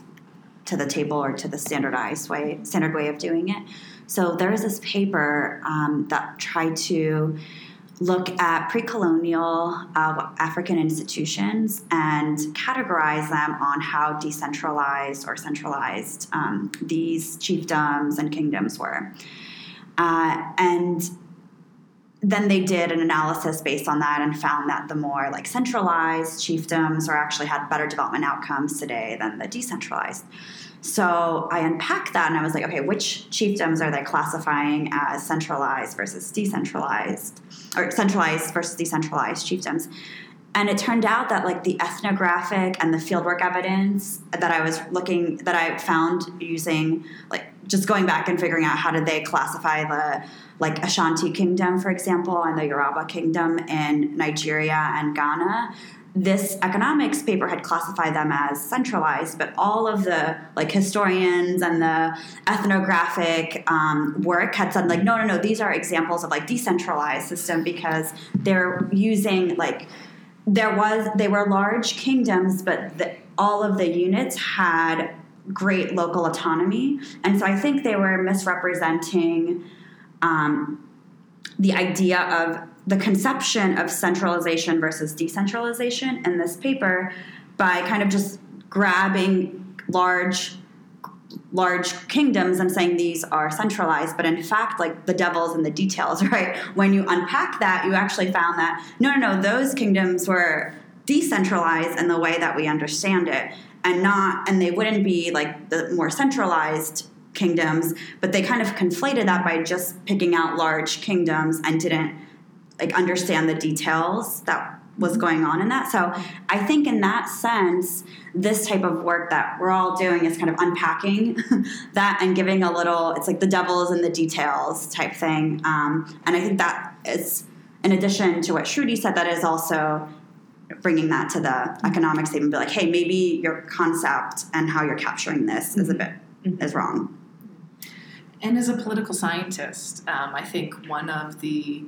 to the table or to the standardized way, standard way of doing it. So there is this paper um, that tried to look at pre-colonial uh, African institutions and categorize them on how decentralized or centralized um, these chiefdoms and kingdoms were. Uh, and then they did an analysis based on that and found that the more like centralized chiefdoms or actually had better development outcomes today than the decentralized. So I unpacked that and I was like, okay, which chiefdoms are they classifying as centralized versus decentralized, or centralized versus decentralized chiefdoms? And it turned out that like the ethnographic and the fieldwork evidence that I was looking that I found using like just going back and figuring out how did they classify the like Ashanti Kingdom, for example, and the Yoruba Kingdom in Nigeria and Ghana. This economics paper had classified them as centralized, but all of the like historians and the ethnographic um, work had said like, no, no, no, these are examples of like decentralized system because they're using like there was they were large kingdoms, but the, all of the units had great local autonomy, and so I think they were misrepresenting um, the idea of the conception of centralization versus decentralization in this paper by kind of just grabbing large large kingdoms i'm saying these are centralized but in fact like the devil's in the details <laughs> right? When you unpack that you actually found that no no no those kingdoms were decentralized in the way that we understand it and not and they wouldn't be like the more centralized kingdoms, but they kind of conflated that by just picking out large kingdoms and didn't like understand the details that was going on in that. So I think in that sense, this type of work that we're all doing is kind of unpacking <laughs> that and giving a little. It's like the devil's in the details type thing. Um, and I think that is, in addition to what Shruti said, that is also bringing that to the economic statement. Be like, hey, maybe your concept and how you're capturing this is a bit mm-hmm. is wrong. And as a political scientist, um, I think one of the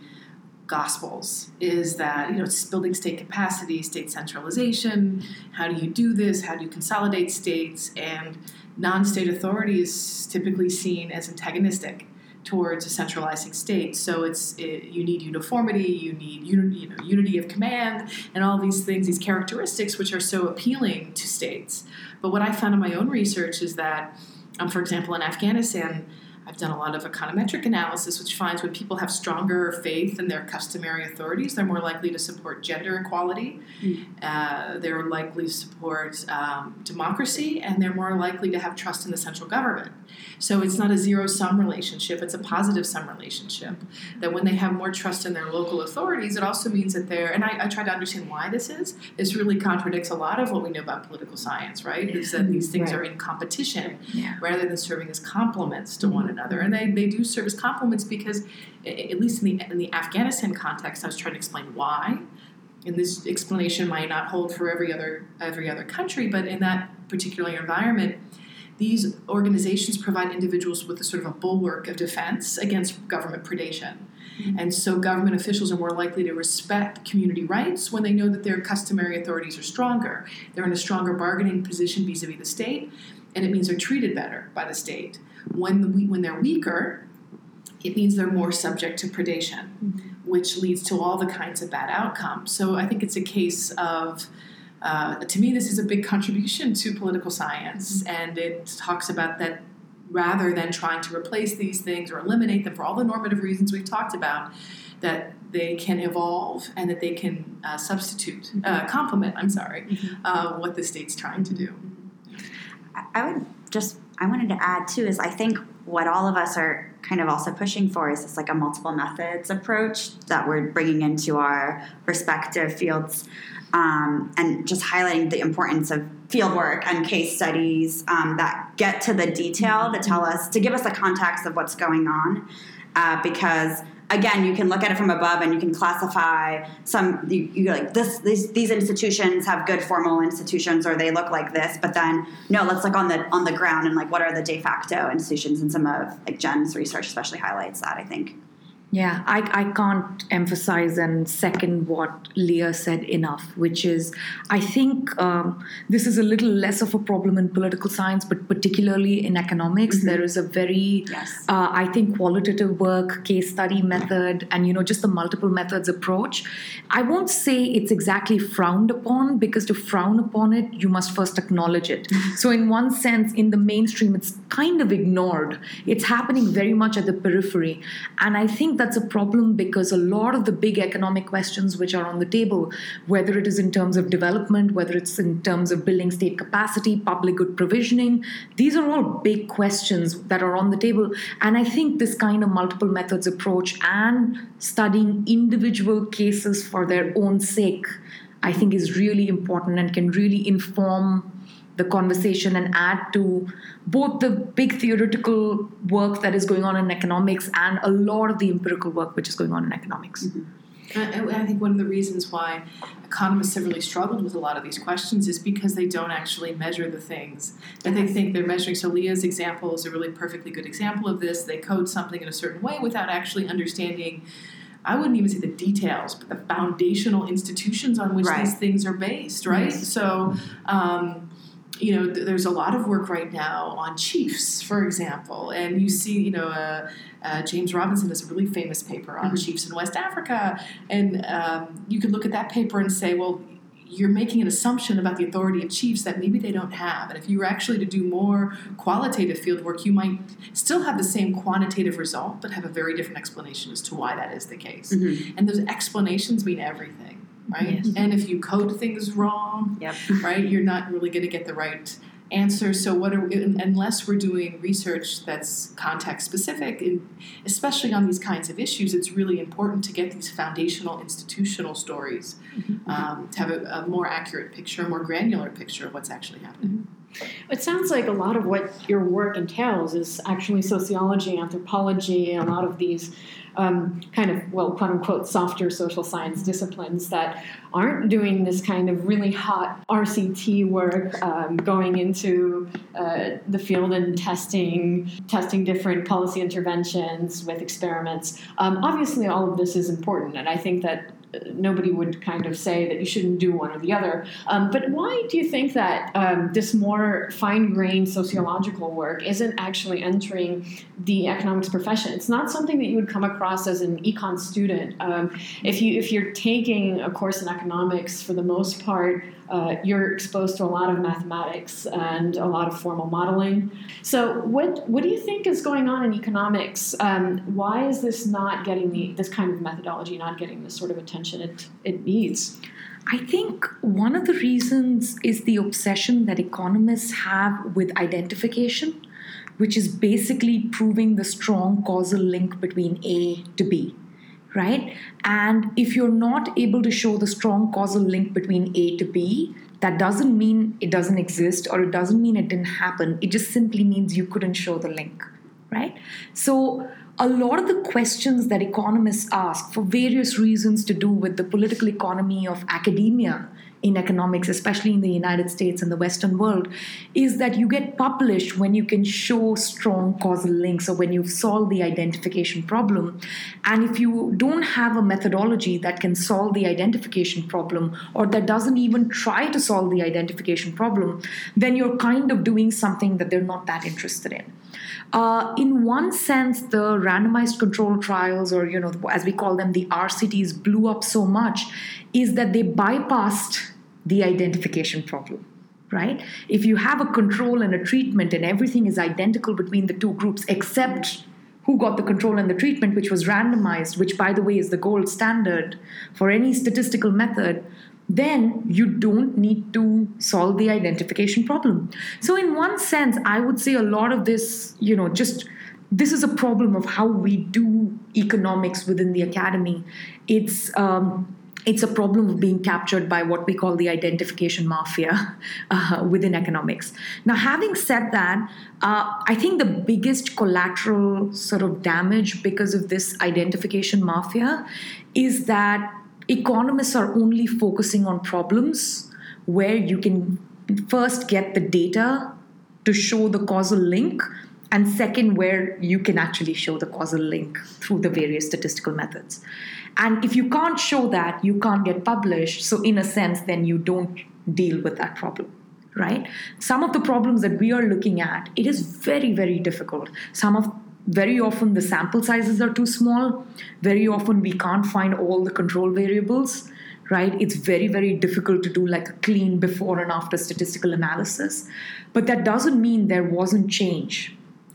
gospels is that you know it's building state capacity, state centralization. How do you do this? How do you consolidate states? And non-state authority is typically seen as antagonistic towards a centralizing state. So it's it, you need uniformity, you need you know, unity of command, and all these things, these characteristics which are so appealing to states. But what I found in my own research is that, um, for example, in Afghanistan I've done a lot of econometric analysis, which finds when people have stronger faith in their customary authorities, they're more likely to support gender equality, mm. uh, they're likely to support um, democracy, and they're more likely to have trust in the central government. So it's not a zero sum relationship, it's a positive sum relationship. That when they have more trust in their local authorities, it also means that they're, and I, I try to understand why this is. This really contradicts a lot of what we know about political science, right? Is that these things right. are in competition yeah. rather than serving as complements to one another. And they, they do serve as complements because, at least in the, in the Afghanistan context, I was trying to explain why and this explanation might not hold for every other every other country, but in that particular environment, these organizations provide individuals with a sort of a bulwark of defense against government predation. Mm-hmm. And so government officials are more likely to respect community rights when they know that their customary authorities are stronger. They're in a stronger bargaining position vis a vis the state, and it means they're treated better by the state. When, the, when they're weaker, it means they're more subject to predation, mm-hmm. which leads to all the kinds of bad outcomes. So I think it's a case of uh, to me, this is a big contribution to political science, mm-hmm. and it talks about that rather than trying to replace these things or eliminate them for all the normative reasons we've talked about, that they can evolve and that they can uh, substitute, uh, mm-hmm. complement, I'm sorry, mm-hmm. uh, what the state's trying to do. I would just, I wanted to add too, is I think what all of us are kind of also pushing for is this like a multiple methods approach that we're bringing into our respective fields um, and just highlighting the importance of field work and case studies um, that get to the detail to tell us to give us the context of what's going on uh, because again you can look at it from above and you can classify some you, you like this these, these institutions have good formal institutions or they look like this but then no let's look on the on the ground and like what are the de facto institutions and some of like jen's research especially highlights that i think yeah, I, I can't emphasize and second what Liya said enough, which is I think um, this is a little less of a problem in political science, but particularly in economics. Mm-hmm. There is a very, yes. uh, I think, qualitative work, case study method, and you know, just the multiple methods approach. I won't say it's exactly frowned upon because to frown upon it, you must first acknowledge it. Mm-hmm. So, in one sense, in the mainstream, it's kind of ignored. It's happening very much at the periphery. And I think that's a problem because a lot of the big economic questions which are on the table, whether it is in terms of development, whether it's in terms of building state capacity, public good provisioning, these are all big questions that are on the table. And I think this kind of multiple methods approach and studying individual cases for their own sake, I think is really important and can really inform the conversation and add to both the big theoretical work that is going on in economics and a lot of the empirical work which is going on in economics. Mm-hmm. I, think one of the reasons why economists have really struggled with a lot of these questions is because they don't actually measure the things that they think they're measuring. So Liya's example is a really perfectly good example of this. They code something in a certain way without actually understanding. I wouldn't even say the details, but the foundational institutions on which right. these things are based, right? Yes. So, um, you know, th- there's a lot of work right now on chiefs, for example, and you see, you know, uh, uh, James Robinson has a really famous paper on mm-hmm. chiefs in West Africa, and um, you can look at that paper and say, well, you're making an assumption about the authority of chiefs that maybe they don't have. And if you were actually to do more qualitative field work, you might still have the same quantitative result, but have a very different explanation as to why that is the case. Mm-hmm. And those explanations mean everything right? Yes. And if you code things wrong, yep. right, you're not really going to get the right answer. So, what are we, unless we're doing research that's context specific, and especially on these kinds of issues, it's really important to get these foundational institutional stories mm-hmm. um, to have a, a, more accurate picture, a more granular picture of what's actually happening. Mm-hmm. It sounds like a lot of what your work entails is actually sociology, anthropology, a lot of these um, kind of, well, quote unquote, softer social science disciplines that aren't doing this kind of really hot RCT work, um, going into uh, the field and testing, testing different policy interventions with experiments. Um, obviously, all of this is important, and I think that nobody would kind of say that you shouldn't do one or the other. Um, but why do you think that um, this more fine grained sociological work isn't actually entering the economics profession? It's not something that you would come across as an econ student. Um, if you if you're taking a course in economics, for the most part, uh, you're exposed to a lot of mathematics and a lot of formal modeling. So, what what do you think is going on in economics? Um, why is this not getting the this kind of methodology not getting the sort of attention it it needs? I think one of the reasons is the obsession that economists have with identification, which is basically proving the strong causal link between A to B right? And if you're not able to show the strong causal link between A to B, that doesn't mean it doesn't exist or it doesn't mean it didn't happen. It just simply means you couldn't show the link, right? So, a lot of the questions that economists ask for various reasons to do with the political economy of academia in economics, especially in the United States and the Western world, is that you get published when you can show strong causal links or when you've solved the identification problem. And if you don't have a methodology that can solve the identification problem or that doesn't even try to solve the identification problem, then you're kind of doing something that they're not that interested in. Uh, in one sense, the randomized control trials, or you know, as we call them, the RCTs, blew up so much, is that they bypassed the identification problem right? If you have a control and a treatment and everything is identical between the two groups except who got the control and the treatment, which was randomized, which, by the way, is the gold standard for any statistical method, then you don't need to solve the identification problem. So, in one sense, I would say a lot of this, you know, just this is a problem of how we do economics within the academy. It's um, it's a problem of being captured by what we call the identification mafia <laughs> uh, within economics. Now, having said that, uh, I think the biggest collateral sort of damage because of this identification mafia is that economists are only focusing on problems where you can first get the data to show the causal link and second where you can actually show the causal link through the various statistical methods. And if you can't show that, you can't get published. So, in a sense, then you don't deal with that problem right? Some of the problems that we are looking at it is very very difficult. Some of very often the sample sizes are too small. Very often we can't find all the control variables right? It's very very difficult to do like a clean before and after statistical analysis. But that doesn't mean there wasn't change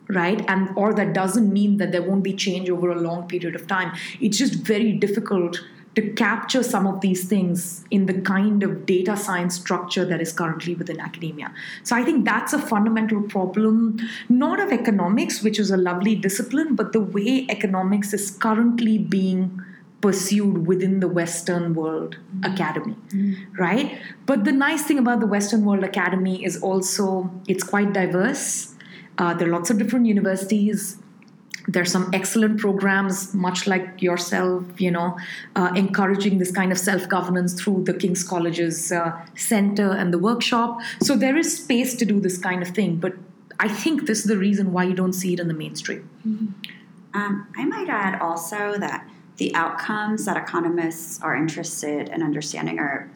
right and or that doesn't mean that there won't be change over a long period of time it's just very difficult to capture some of these things in the kind of data science structure that is currently within academia. So I think that's a fundamental problem, not of economics, which is a lovely discipline, but the way economics is currently being pursued within the Western World mm. Academy, mm. right? But the nice thing about the Western World Academy is also it's quite diverse uh, there are lots of different universities. There's some excellent programs, much like yourself, you know, uh, encouraging this kind of self governance through the King's College's uh, center and the workshop. So there is space to do this kind of thing. But I think this is the reason why you don't see it in the mainstream. Mm-hmm. Um, I might add also that the outcomes that economists are interested in understanding are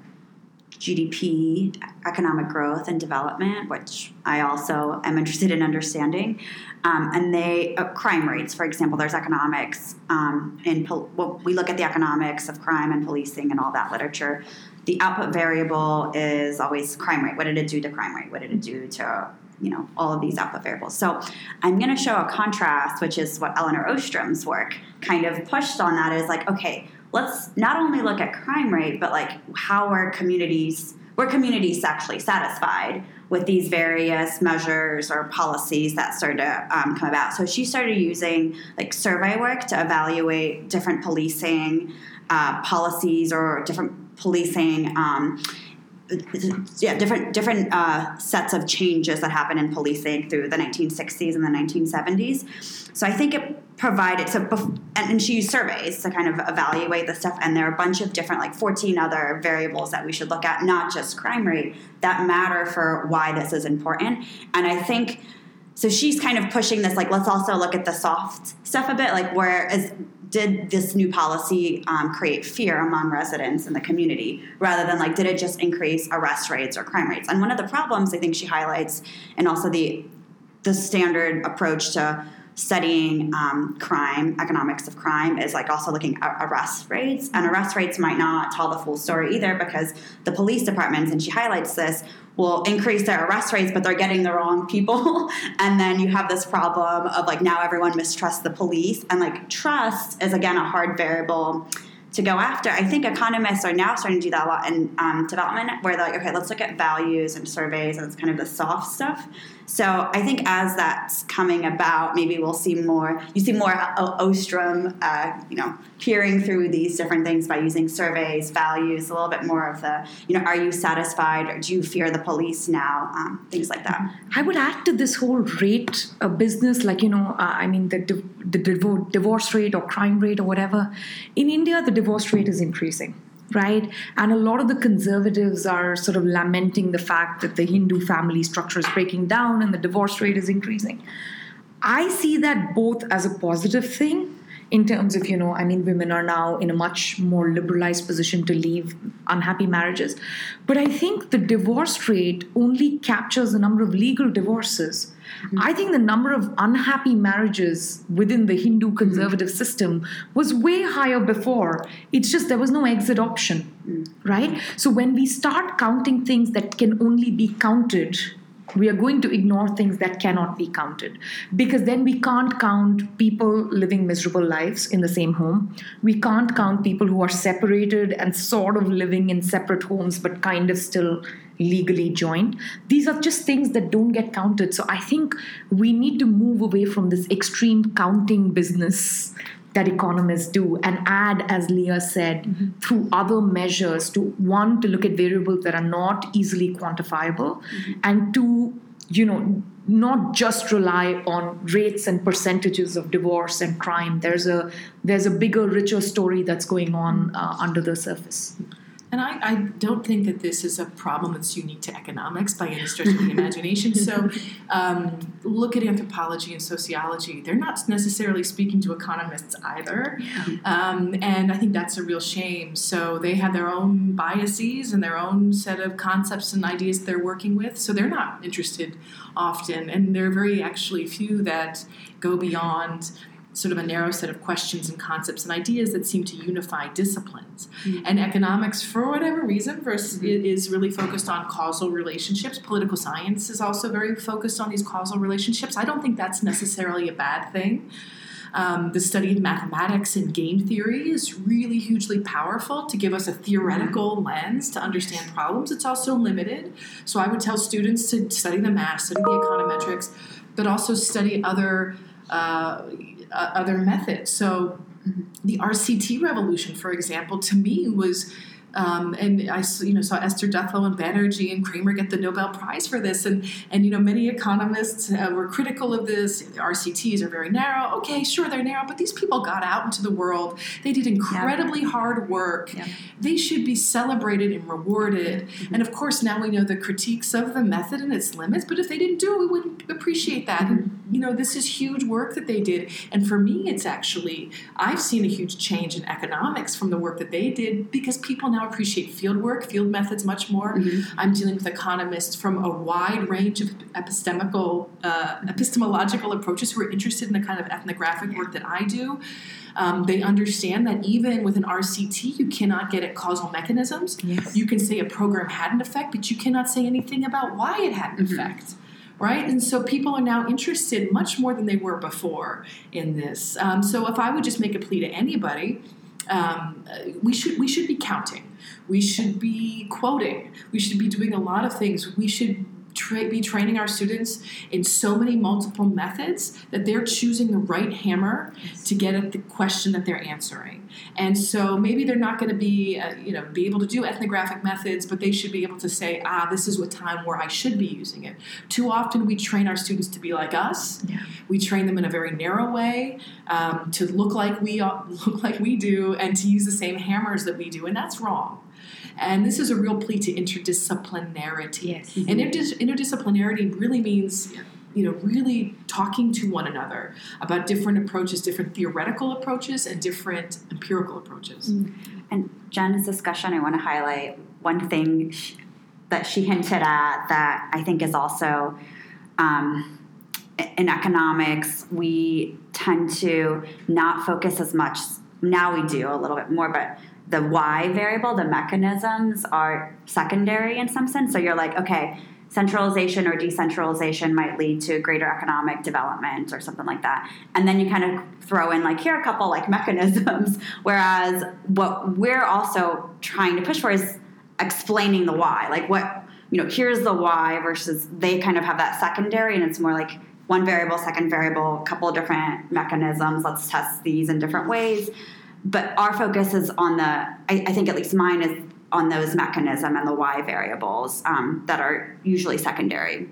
GDP, economic growth, and development, which I also am interested in understanding. Um, and they uh, crime rates, for example, there's economics um, in pol- well, we look at the economics of crime and policing and all that literature. The output variable is always crime rate. What did it do to crime rate? What did it do to you know all of these output variables? So I'm going to show a contrast, which is what Elinor Ostrom's work kind of pushed on. That is like, okay, let's not only look at crime rate, but like how are communities, were communities actually satisfied with these various measures or policies that started to um, come about. So she started using like survey work to evaluate different policing uh, policies or different policing. Um, yeah, different different uh, sets of changes that happen in policing through the 1960s and the 1970s. So I think it provided so and she used surveys to kind of evaluate the stuff and there are a bunch of different like 14 other variables that we should look at not just crime rate that matter for why this is important and i think so she's kind of pushing this like let's also look at the soft stuff a bit like where is did this new policy um, create fear among residents in the community rather than like did it just increase arrest rates or crime rates? And one of the problems I think she highlights, and also the the standard approach to studying um, crime, economics of crime, is like also looking at arrest rates. And arrest rates might not tell the full story either because the police departments, and she highlights this, will increase their arrest rates, but they're getting the wrong people. <laughs> and then you have this problem of like now everyone mistrusts the police. And like trust is again a hard variable to go after. I think economists are now starting to do that a lot in um, development, where they're like, okay, let's look at values and surveys, and it's kind of the soft stuff. So I think as that's coming about, maybe we'll see more. You see more Ostrom, uh, you know, peering through these different things by using surveys, values, a little bit more of the, you know, are you satisfied or do you fear the police now? Um, things like that. I would add to this whole rate of business, like you know, uh, I mean the the divorce rate or crime rate or whatever. In India, the divorce rate is increasing right? And a lot of the conservatives are sort of lamenting the fact that the Hindu family structure is breaking down and the divorce rate is increasing. I see that both as a positive thing in terms of, you know, I mean, women are now in a much more liberalized position to leave unhappy marriages. But I think the divorce rate only captures the number of legal divorces Mm-hmm. I think the number of unhappy marriages within the Hindu mm-hmm. conservative mm-hmm. system was way higher before. It's just there was no exit option, mm-hmm. right? So when we start counting things that can only be counted, we are going to ignore things that cannot be counted because then we can't count people living miserable lives in the same home. We can't count people who are separated and sort of living in separate homes but kind of still legally joined. These are just things that don't get counted. So I think we need to move away from this extreme counting business that economists do and add, as Liya said, mm-hmm. through other measures to one, to look at variables that are not easily quantifiable, mm-hmm. and two, you know, not just rely on rates and percentages of divorce and crime. There's a there's a bigger, richer story that's going on uh, under the surface. And I, I, don't think that this is a problem that's unique to economics by any stretch of the imagination. So, <laughs> um, look at anthropology and sociology. They're not necessarily speaking to economists either. Um, and I think that's a real shame. So, they have their own biases and their own set of concepts and ideas they're working with. So, they're not interested often. And there are very actually few that go beyond sort of a narrow set of questions and concepts and ideas that seem to unify disciplines. Mm-hmm. And economics, for whatever reason, versus mm-hmm. is really focused on causal relationships. Political science is also very focused on these causal relationships. I don't think that's necessarily a bad thing. Um, the study of mathematics and game theory is really hugely powerful to give us a theoretical mm-hmm. lens to understand problems. It's also limited. So I would tell students to study the math, study the econometrics, but also study other uh, uh, other methods. So the RCT revolution, for example, to me was um, and I you know saw Esther Duflo and Banerjee and Kremer get the Nobel Prize for this, and and you know many economists uh, were critical of this. The RCTs are very narrow. Okay, sure they're narrow, but these people got out into the world. They did incredibly yeah. hard work. Yeah. They should be celebrated and rewarded. Mm-hmm. And of course now we know the critiques of the method and its limits. But if they didn't do it, we wouldn't appreciate that. Mm-hmm. And you know this is huge work that they did. And for me, it's actually I've seen a huge change in economics from the work that they did because people now now appreciate field work, field methods much more. Mm-hmm. I'm dealing with economists from a wide range of epistemical, uh, epistemological approaches who are interested in the kind of ethnographic work that I do. Um, they understand that even with an RCT, you cannot get at causal mechanisms. Yes. You can say a program had an effect, but you cannot say anything about why it had an mm-hmm. effect right? And so people are now interested much more than they were before in this. Um, so if I would just make a plea to anybody, um, we should we should be counting. We should be quoting. We should be doing a lot of things. We should tra- be training our students in so many multiple methods that they're choosing the right hammer to get at the question that they're answering. And so maybe they're not going to be, uh, you know, be able to do ethnographic methods, but they should be able to say, ah, this is what time where I should be using it. Too often we train our students to be like us. Yeah. We train them in a very narrow way um, to look like we <laughs> look like we do, and to use the same hammers that we do, and that's wrong. And this is a real plea to interdisciplinarity. Yes. Mm-hmm. And interdis- interdisciplinarity really means you know, really talking to one another about different approaches, different theoretical approaches, and different empirical approaches. Mm. And Jen's discussion, I want to highlight one thing that she hinted at that I think is also um, in economics, we tend to not focus as much. Now we do a little bit more, but the why variable, the mechanisms are secondary in some sense. So you're like, okay, centralization or decentralization might lead to greater economic development or something like that. And then you kind of throw in like here are a couple like mechanisms. <laughs> Whereas what we're also trying to push for is explaining the why. Like what you know, here's the why versus they kind of have that secondary and it's more like one variable, second variable, a couple different mechanisms. Let's test these in different ways. But our focus is on the, I, I think at least mine is on those mechanism and the why variables um, that are usually secondary.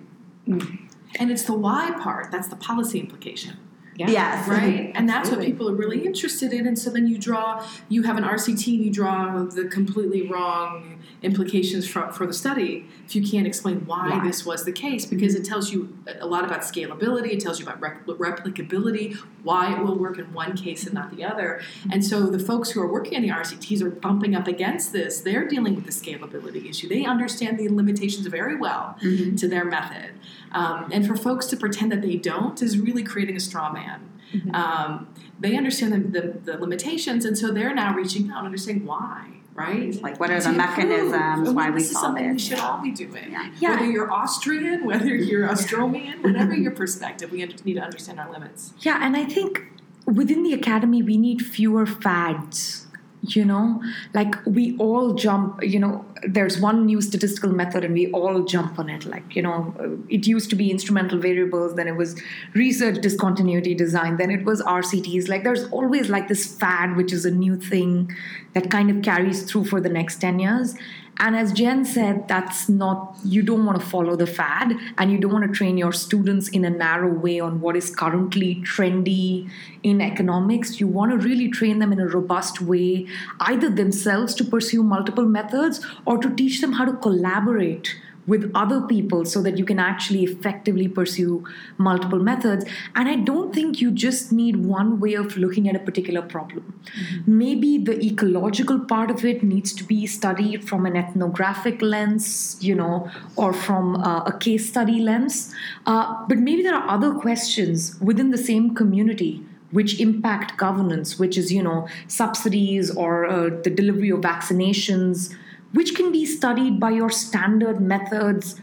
And it's the why part, that's the policy implication. Yeah. Yes. Right? And that's what people are really interested in. And so then you draw, you have an RCT and you draw the completely wrong implications for, for the study if you can't explain why yeah. this was the case because it tells you a lot about scalability, it tells you about replicability, why it will work in one case and not the other. And so the folks who are working on the RCTs are bumping up against this. They're dealing with the scalability issue. They understand the limitations very well mm-hmm. to their method. Um, and for folks to pretend that they don't is really creating a straw man. Mm-hmm. Um, they understand the, the, the, limitations, and so they're now reaching out and understanding why. Right? Like, what are the mechanisms? Why we this is something we should all be doing. Yeah. yeah. Whether you're Austrian, whether you're Ostromian, whatever your perspective, we need to understand our limits. Yeah, and I think within the academy, we need fewer fads you know? Like we all jump you know there's one new statistical method and we all jump on it. Like you know uh, it used to be instrumental variables then it was regression discontinuity design then it was rcts like there's always like this fad which is a new thing that kind of carries through for the next 10 years and as Jen said, that's not, you don't want to follow the fad and you don't want to train your students in a narrow way on what is currently trendy in economics. You want to really train them in a robust way, either themselves to pursue multiple methods or to teach them how to collaborate with other people so that you can actually effectively pursue multiple methods. And I don't think you just need one way of looking at a particular problem. Mm-hmm. Maybe the ecological part of it needs to be studied from an ethnographic lens, you know, or from uh, a case study lens. Uh, but maybe there are other questions within the same community which impact governance, which is, you know, subsidies or uh, the delivery of vaccinations which can be studied by your standard methods.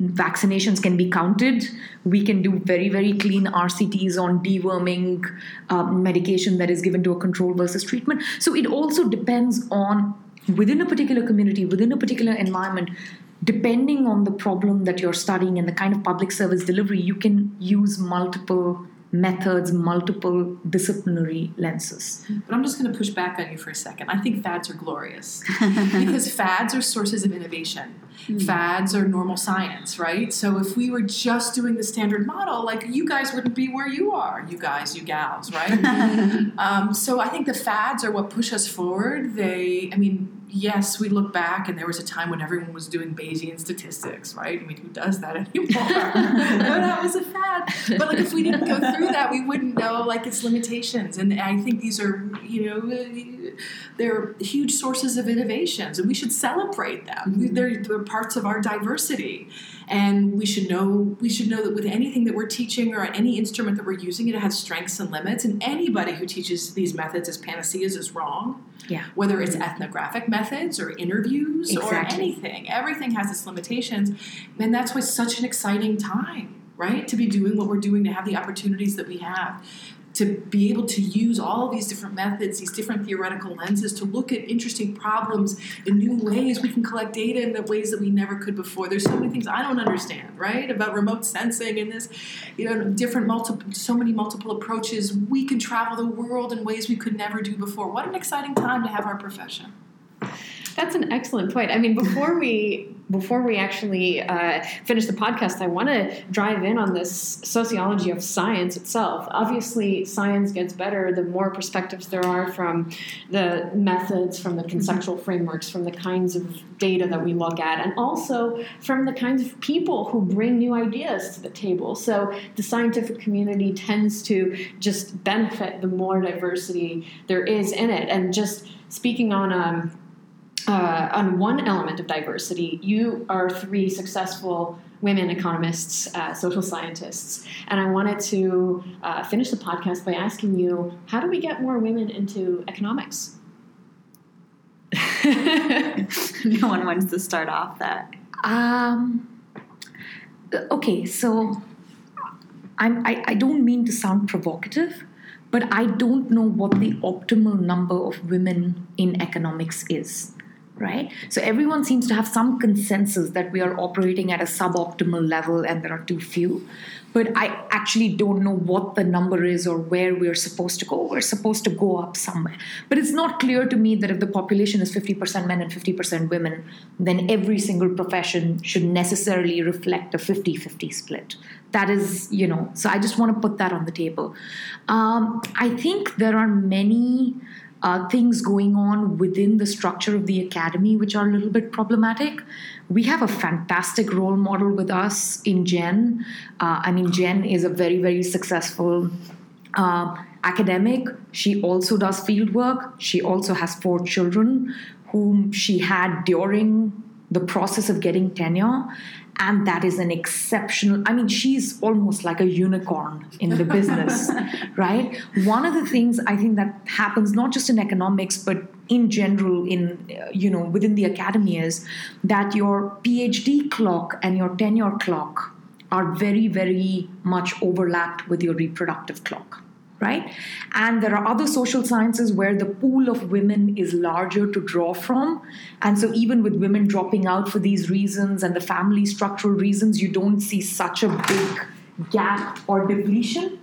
Vaccinations can be counted. We can do very, very clean RCTs on deworming um, medication that is given to a control versus treatment. So it also depends on within a particular community, within a particular environment, depending on the problem that you're studying and the kind of public service delivery, you can use multiple methods, multiple disciplinary lenses. But I'm just going to push back on you for a second. I think fads are glorious <laughs> because fads are sources of innovation. Mm. Fads are normal science, right? So if we were just doing the standard model, like you guys wouldn't be where you are, you guys, you gals, right? <laughs> um, so I think the fads are what push us forward. They, I mean, yes, we look back and there was a time when everyone was doing Bayesian statistics, right? I mean, who does that <laughs> anymore? no, that was a fad. But like, if we didn't go through that, we wouldn't know like its limitations. And I think these are, you know, they're huge sources of innovations, and we should celebrate them. Mm-hmm. They're, they're parts of our diversity, and we should know we should know that with anything that we're teaching or any instrument that we're using, it has strengths and limits. And anybody who teaches these methods as panaceas is wrong. Yeah. Whether it's ethnographic methods or interviews exactly. or anything, everything has its limitations, and that's why it's such an exciting time right? To be doing what we're doing, to have the opportunities that we have to be able to use all these different methods, these different theoretical lenses to look at interesting problems in new ways. We can collect data in the ways that we never could before. There's so many things I don't understand, right? About remote sensing and this, you know, different multiple, so many multiple approaches. We can travel the world in ways we could never do before. What an exciting time to have our profession. That's an excellent point. I mean, before we before we actually uh, finish the podcast, I want to drive in on this sociology of science itself. Obviously, science gets better the more perspectives there are from the methods, from the mm-hmm. conceptual frameworks, from the kinds of data that we look at, and also from the kinds of people who bring new ideas to the table. So the scientific community tends to just benefit the more diversity there is in it. And just speaking on um, uh, on one element of diversity, you are three successful women economists, uh, social scientists, and I wanted to uh, finish the podcast by asking you, how do we get more women into economics? <laughs> no one wants to start off that. Um, okay, so I'm, I, I don't mean to sound provocative, but I don't know what the optimal number of women in economics is right? So everyone seems to have some consensus that we are operating at a suboptimal level and there are too few. But I actually don't know what the number is or where we're supposed to go. We're supposed to go up somewhere. But it's not clear to me that if the population is 50% men and 50% women, then every single profession should necessarily reflect a 50 50 split. That is, you know, so I just want to put that on the table. Um, I think there are many uh, things going on within the structure of the academy which are a little bit problematic. We have a fantastic role model with us in Jen. Uh, I mean, Jen is a very, very successful uh, academic. She also does field work. She also has four children whom she had during the process of getting tenure and that is an exceptional i mean she's almost like a unicorn in the business <laughs> right? One of the things i think that happens not just in economics but in general in uh, you know within the academy is that your phd clock and your tenure clock are very very much overlapped with your reproductive clock right? And there are other social sciences where the pool of women is larger to draw from. And so, even with women dropping out for these reasons and the family structural reasons, you don't see such a big gap or depletion.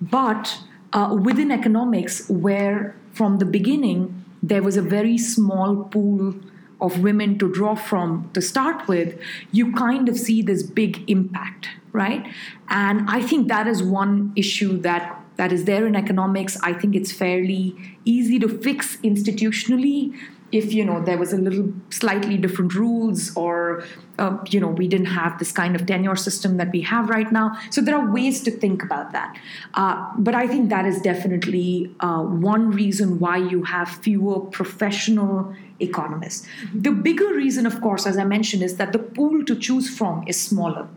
But uh, within economics, where from the beginning there was a very small pool of women to draw from to start with, you kind of see this big impact right? And I think that is one issue that that is there in economics. I think it's fairly easy to fix institutionally if you know there was a little slightly different rules or uh, you know we didn't have this kind of tenure system that we have right now so there are ways to think about that uh, but i think that is definitely uh, one reason why you have fewer professional economists the bigger reason of course as i mentioned is that the pool to choose from is smaller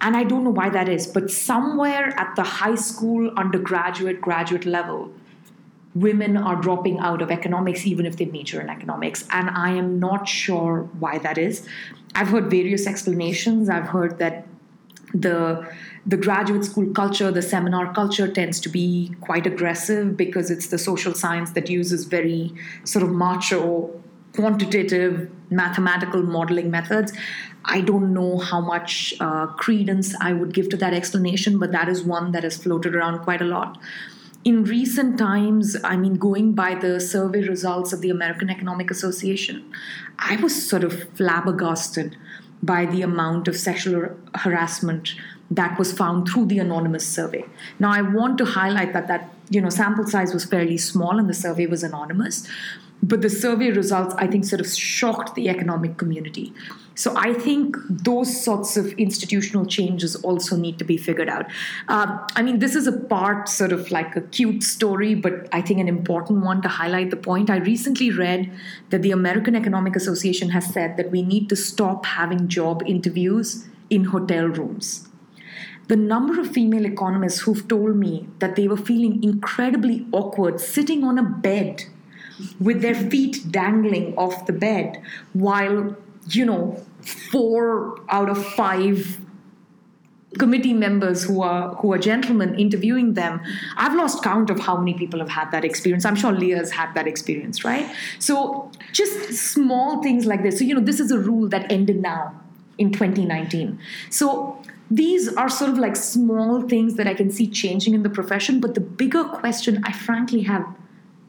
and I don't know why that is, but somewhere at the high school, undergraduate, graduate level, women are dropping out of economics even if they major in economics. And I am not sure why that is. I've heard various explanations. I've heard that the the graduate school culture, the seminar culture tends to be quite aggressive because it's the social science that uses very sort of macho quantitative mathematical modeling methods. I don't know how much uh, credence I would give to that explanation, but that is one that has floated around quite a lot. In recent times, I mean, going by the survey results of the American Economic Association, I was sort of flabbergasted by the amount of sexual harassment that was found through the anonymous survey. Now, I want to highlight that that you know sample size was fairly small and the survey was anonymous, but the survey results, I think, sort of shocked the economic community. So I think those sorts of institutional changes also need to be figured out. Uh, I mean, this is a part, sort of like a cute story, but I think an important one to highlight the point. I recently read that the American Economic Association has said that we need to stop having job interviews in hotel rooms the number of female economists who've told me that they were feeling incredibly awkward sitting on a bed with their feet dangling off the bed while, you know, four out of five committee members who are who are gentlemen interviewing them i've lost count of how many people have had that experience. I'm sure Liya's had that experience right? So just small things like this. So you know this is a rule that ended now in 2019 so these are sort of like small things that i can see changing in the profession but the bigger question i frankly have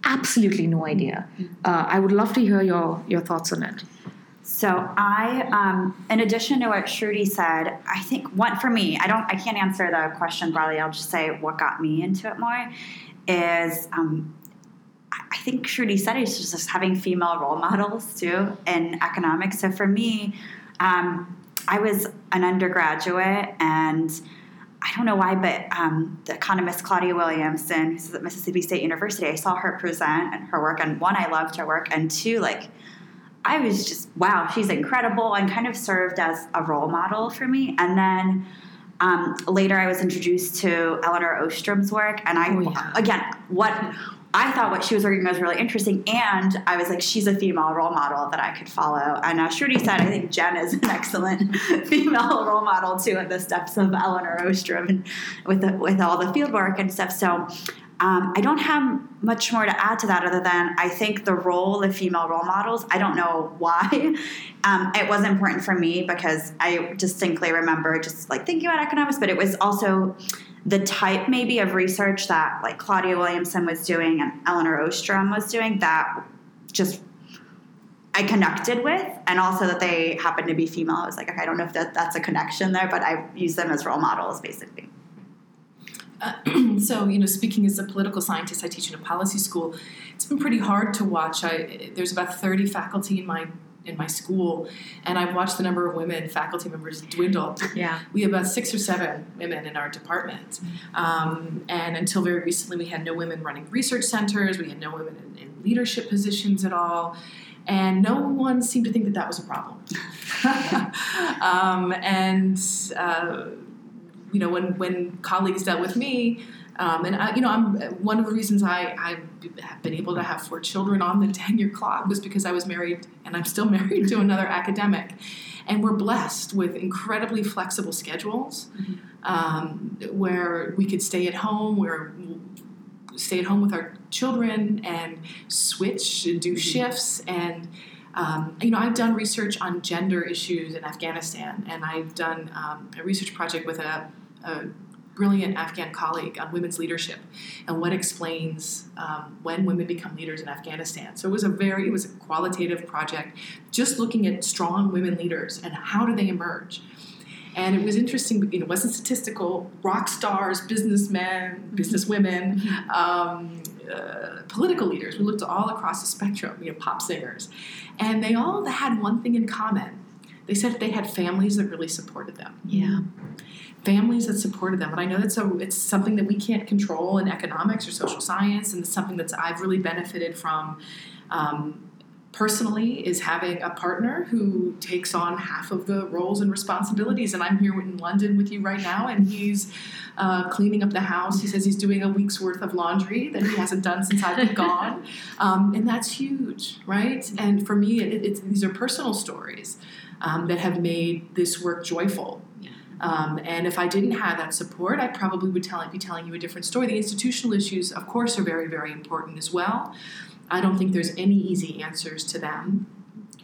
absolutely no idea. Uh, I would love to hear your your thoughts on it. So I, um, in addition to what Shruti said, I think one for me, I don't, I can't answer the question broadly. I'll just say what got me into it more is um, I think Shruti said it's just having female role models too in economics. So for me, um, I was an undergraduate and I don't know why, but um, the economist Claudia Williamson, who's at Mississippi State University, I saw her present and her work, and one, I loved her work, and two, like, I was just, wow, she's incredible, and kind of served as a role model for me. And then um, later, I was introduced to Elinor Ostrom's work, and I, Oh, yeah. again, what I thought what she was working on was really interesting, and I was like, she's a female role model that I could follow. And uh, Shruti said, I think Jen is an excellent <laughs> female role model too, in the steps of Elinor Ostrom and with the, with all the field work and stuff. So. Um, I don't have much more to add to that other than I think the role of female role models, I don't know why. <laughs> Um, it was important for me because I distinctly remember just like thinking about economics, but it was also the type maybe of research that like Claudia Williamson was doing and Elinor Ostrom was doing that just I connected with, and also that they happened to be female. I was like, okay, I don't know if that, that's a connection there, but I use them as role models basically. Uh, <clears throat> so, you know, speaking as a political scientist, I teach in a policy school. It's been pretty hard to watch. I, there's about 30 faculty in my in my school, and I've watched the number of women faculty members dwindle. Yeah. We have about six or seven women in our department, um, and until very recently, we had no women running research centers. We had no women in, in leadership positions at all. And no one seemed to think that that was a problem. <laughs> um, and uh, you know, when when colleagues dealt with me, um, and I, you know, I'm one of the reasons I I've been able to have four children on the <laughs> tenure clock was because I was married, and I'm still <laughs> married to another academic, and we're blessed with incredibly flexible schedules, um, where we could stay at home, where stay at home with our children and switch and do shifts. And um, you know i've done research on gender issues in afghanistan and i've done um, a research project with a, a brilliant afghan colleague on women's leadership and what explains um, when women become leaders in afghanistan so it was a very it was a qualitative project just looking at strong women leaders and how do they emerge and it was interesting, you know, it wasn't statistical. Rock stars, businessmen, businesswomen, um, uh, political leaders. We looked all across the spectrum, you know, pop singers. And they all had one thing in common. They said they had families that really supported them. Yeah. Families that supported them. And I know that's a, it's something that we can't control in economics or social science, and it's something that I've really benefited from. Um, personally is having a partner who takes on half of the roles and responsibilities and i'm here in london with you right now and he's uh, cleaning up the house he says he's doing a week's worth of laundry that he hasn't done since i've been gone <laughs> um, and that's huge right and for me it, it's, these are personal stories um, that have made this work joyful um, and if I didn't have that support, I probably would tell, be telling you a different story. The institutional issues, of course, are very, very important as well. I don't think there's any easy answers to them.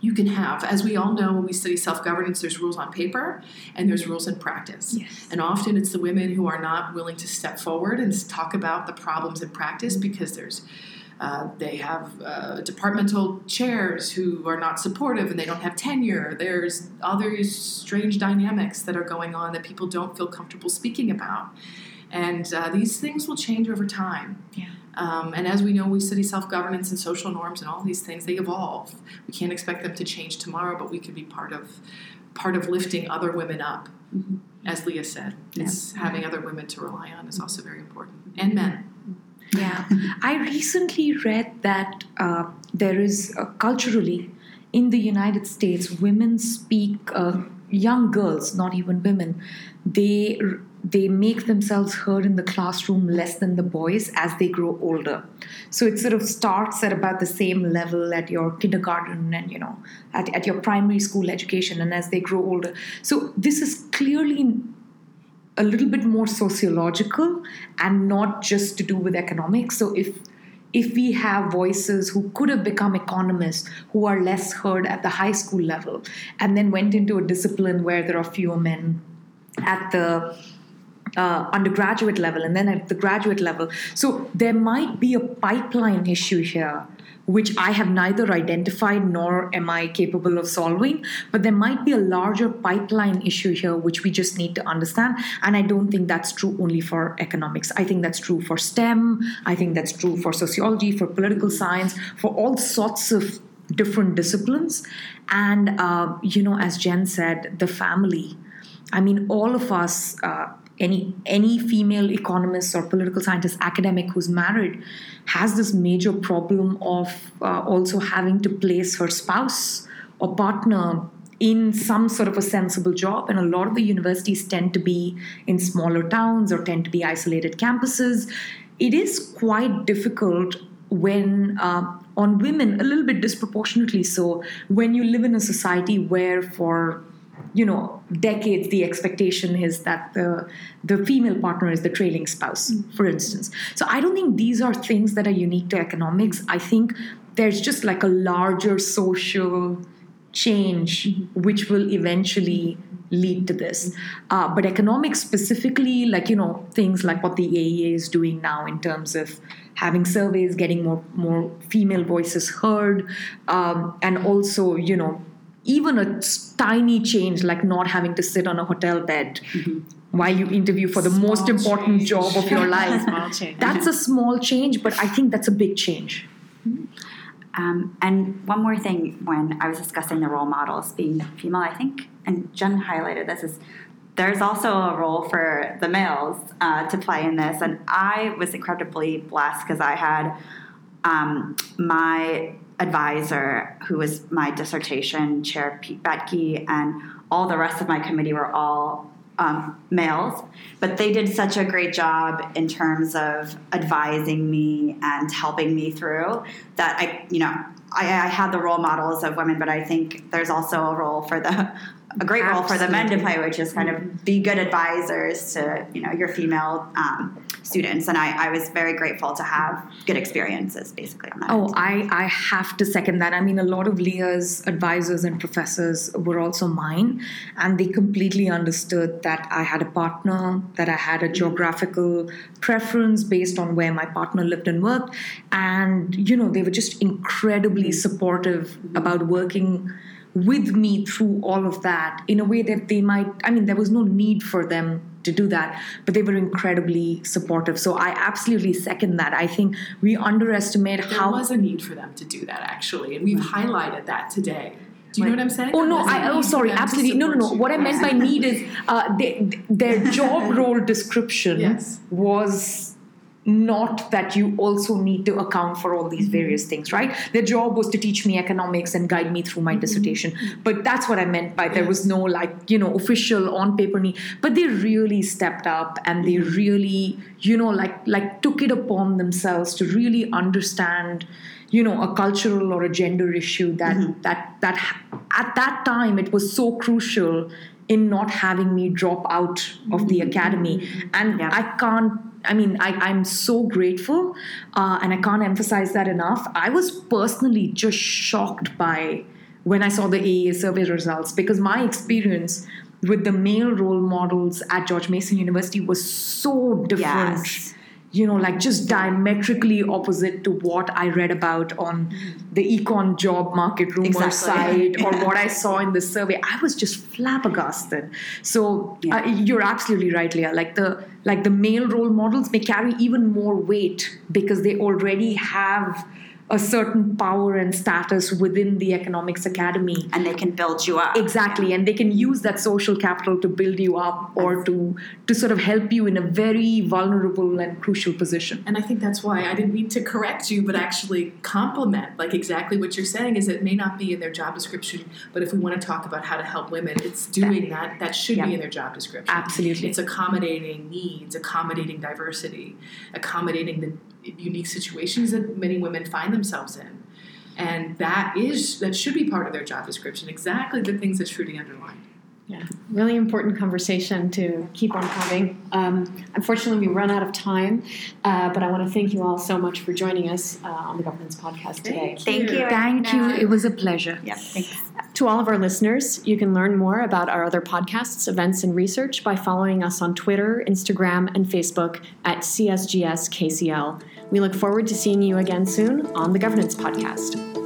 You can have, as we all know when we study self governance, there's rules on paper and there's rules in practice. Yes. And often it's the women who are not willing to step forward and talk about the problems in practice because there's uh, they have uh, departmental chairs who are not supportive and they don't have tenure. There's other strange dynamics that are going on that people don't feel comfortable speaking about. And uh, these things will change over time. Yeah. Um, and as we know, we study self governance and social norms and all these things. They evolve. We can't expect them to change tomorrow, but we could be part of part of lifting other women up. As Liya said, it's having other women to rely on is also very important, and men. Yeah. I recently read that uh, there is uh, culturally in the United States, women speak, uh, young girls, not even women, they they make themselves heard in the classroom less than the boys as they grow older. So it sort of starts at about the same level at your kindergarten and you know at, at your primary school education and as they grow older. So this is clearly a little bit more sociological and not just to do with economics. So if if we have voices who could have become economists who are less heard at the high school level and then went into a discipline where there are fewer men at the uh, undergraduate level and then at the graduate level. So there might be a pipeline issue here which I have neither identified nor am I capable of solving. But there might be a larger pipeline issue here, which we just need to understand. And I don't think that's true only for economics. I think that's true for STEM, I think that's true for sociology, for political science, for all sorts of different disciplines. And, uh, you know, as Jen said, the family. I mean, all of us. Uh, any any female economist or political scientist academic who's married has this major problem of uh, also having to place her spouse or partner in some sort of a sensible job. And a lot of the universities tend to be in smaller towns or tend to be isolated campuses. It is quite difficult when uh, on women a little bit disproportionately so when you live in a society where for you know decades the expectation is that the the female partner is the trailing spouse mm-hmm. for instance so i don't think these are things that are unique to economics i think there's just like a larger social change mm-hmm. which will eventually lead to this uh, but economics specifically like you know things like what the aea is doing now in terms of having surveys getting more more female voices heard um, and also you know even a tiny change like not having to sit on a hotel bed mm-hmm. while you interview for the small most important change. job of your <laughs> life. that's a small change, but I think that's a big change. Mm-hmm. Um, and one more thing when I was discussing the role models being female, I think, and Jen highlighted this, is there's also a role for the males uh, to play in this. And I was incredibly blessed because I had um, my advisor, who was my dissertation chair, Pete Boettke, and all the rest of my committee were all um, males, but they did such a great job in terms of advising me and helping me through that I, you know, I, I had the role models of women, but I think there's also a role for the a great Absolutely. role for the men to play, which is kind of be good advisors to you know your female um, students. And I, I, was very grateful to have good experiences, basically on that. Oh, I I have to second that. I mean, a lot of Liya's advisors and professors were also mine, and they completely understood that I had a partner, that I had a geographical preference based on where my partner lived and worked, and you know they were just incredibly supportive about working with me through all of that in a way that they might i mean there was no need for them to do that but they were incredibly supportive so i absolutely second that i think we underestimate there how there was a need for them to do that actually and we've mm-hmm. highlighted that today do you know what I'm saying? Oh no! I, oh, sorry. Absolutely. No, no, no. What I meant by need is uh, they, their job <laughs> role description yes. was not that you also need to account for all these various things, right? Their job was to teach me economics and guide me through my mm-hmm. dissertation. But that's what I meant by there was no like, you know, official on paper need. But they really stepped up and they mm-hmm. really, you know, like like took it upon themselves to really understand you know a cultural or a gender issue that mm-hmm. that that at that time it was so crucial in not having me drop out of the mm-hmm. academy and yeah. i can't I mean, I, am so grateful, uh, and I can't emphasize that enough. I was personally just shocked by when I saw the AEA survey results because my experience with the male role models at George Mason University was so different. Yes you know, like just diametrically opposite to what I read about on the econ job market rumor exactly. site or what I saw in the survey. I was just flabbergasted. So yeah. uh, you're absolutely right, Liya. Like the like the male role models may carry even more weight because they already have a certain power and status within the economics academy. And they can build you up. Exactly and they can use that social capital to build you up or to to sort of help you in a very vulnerable and crucial position. And i think that's why i didn't mean to correct you but actually compliment like exactly what you're saying is it may not be in their job description but if we want to talk about how to help women it's doing that that should be in their job description. Absolutely. It's accommodating needs accommodating diversity accommodating the unique situations that many women find themselves in. And that is that should be part of their job description. Exactly the things that Shruti underlined. Yeah, really important conversation to keep on having. Um, unfortunately, we run out of time, uh, but I want to thank you all so much for joining us uh, on the Governance Podcast today. Thank you. Thank you. It was a pleasure. Yeah, thanks. To all of our listeners, you can learn more about our other podcasts, events, and research by following us on Twitter, Instagram, and Facebook at CSGS KCL. We look forward to seeing you again soon on the Governance Podcast.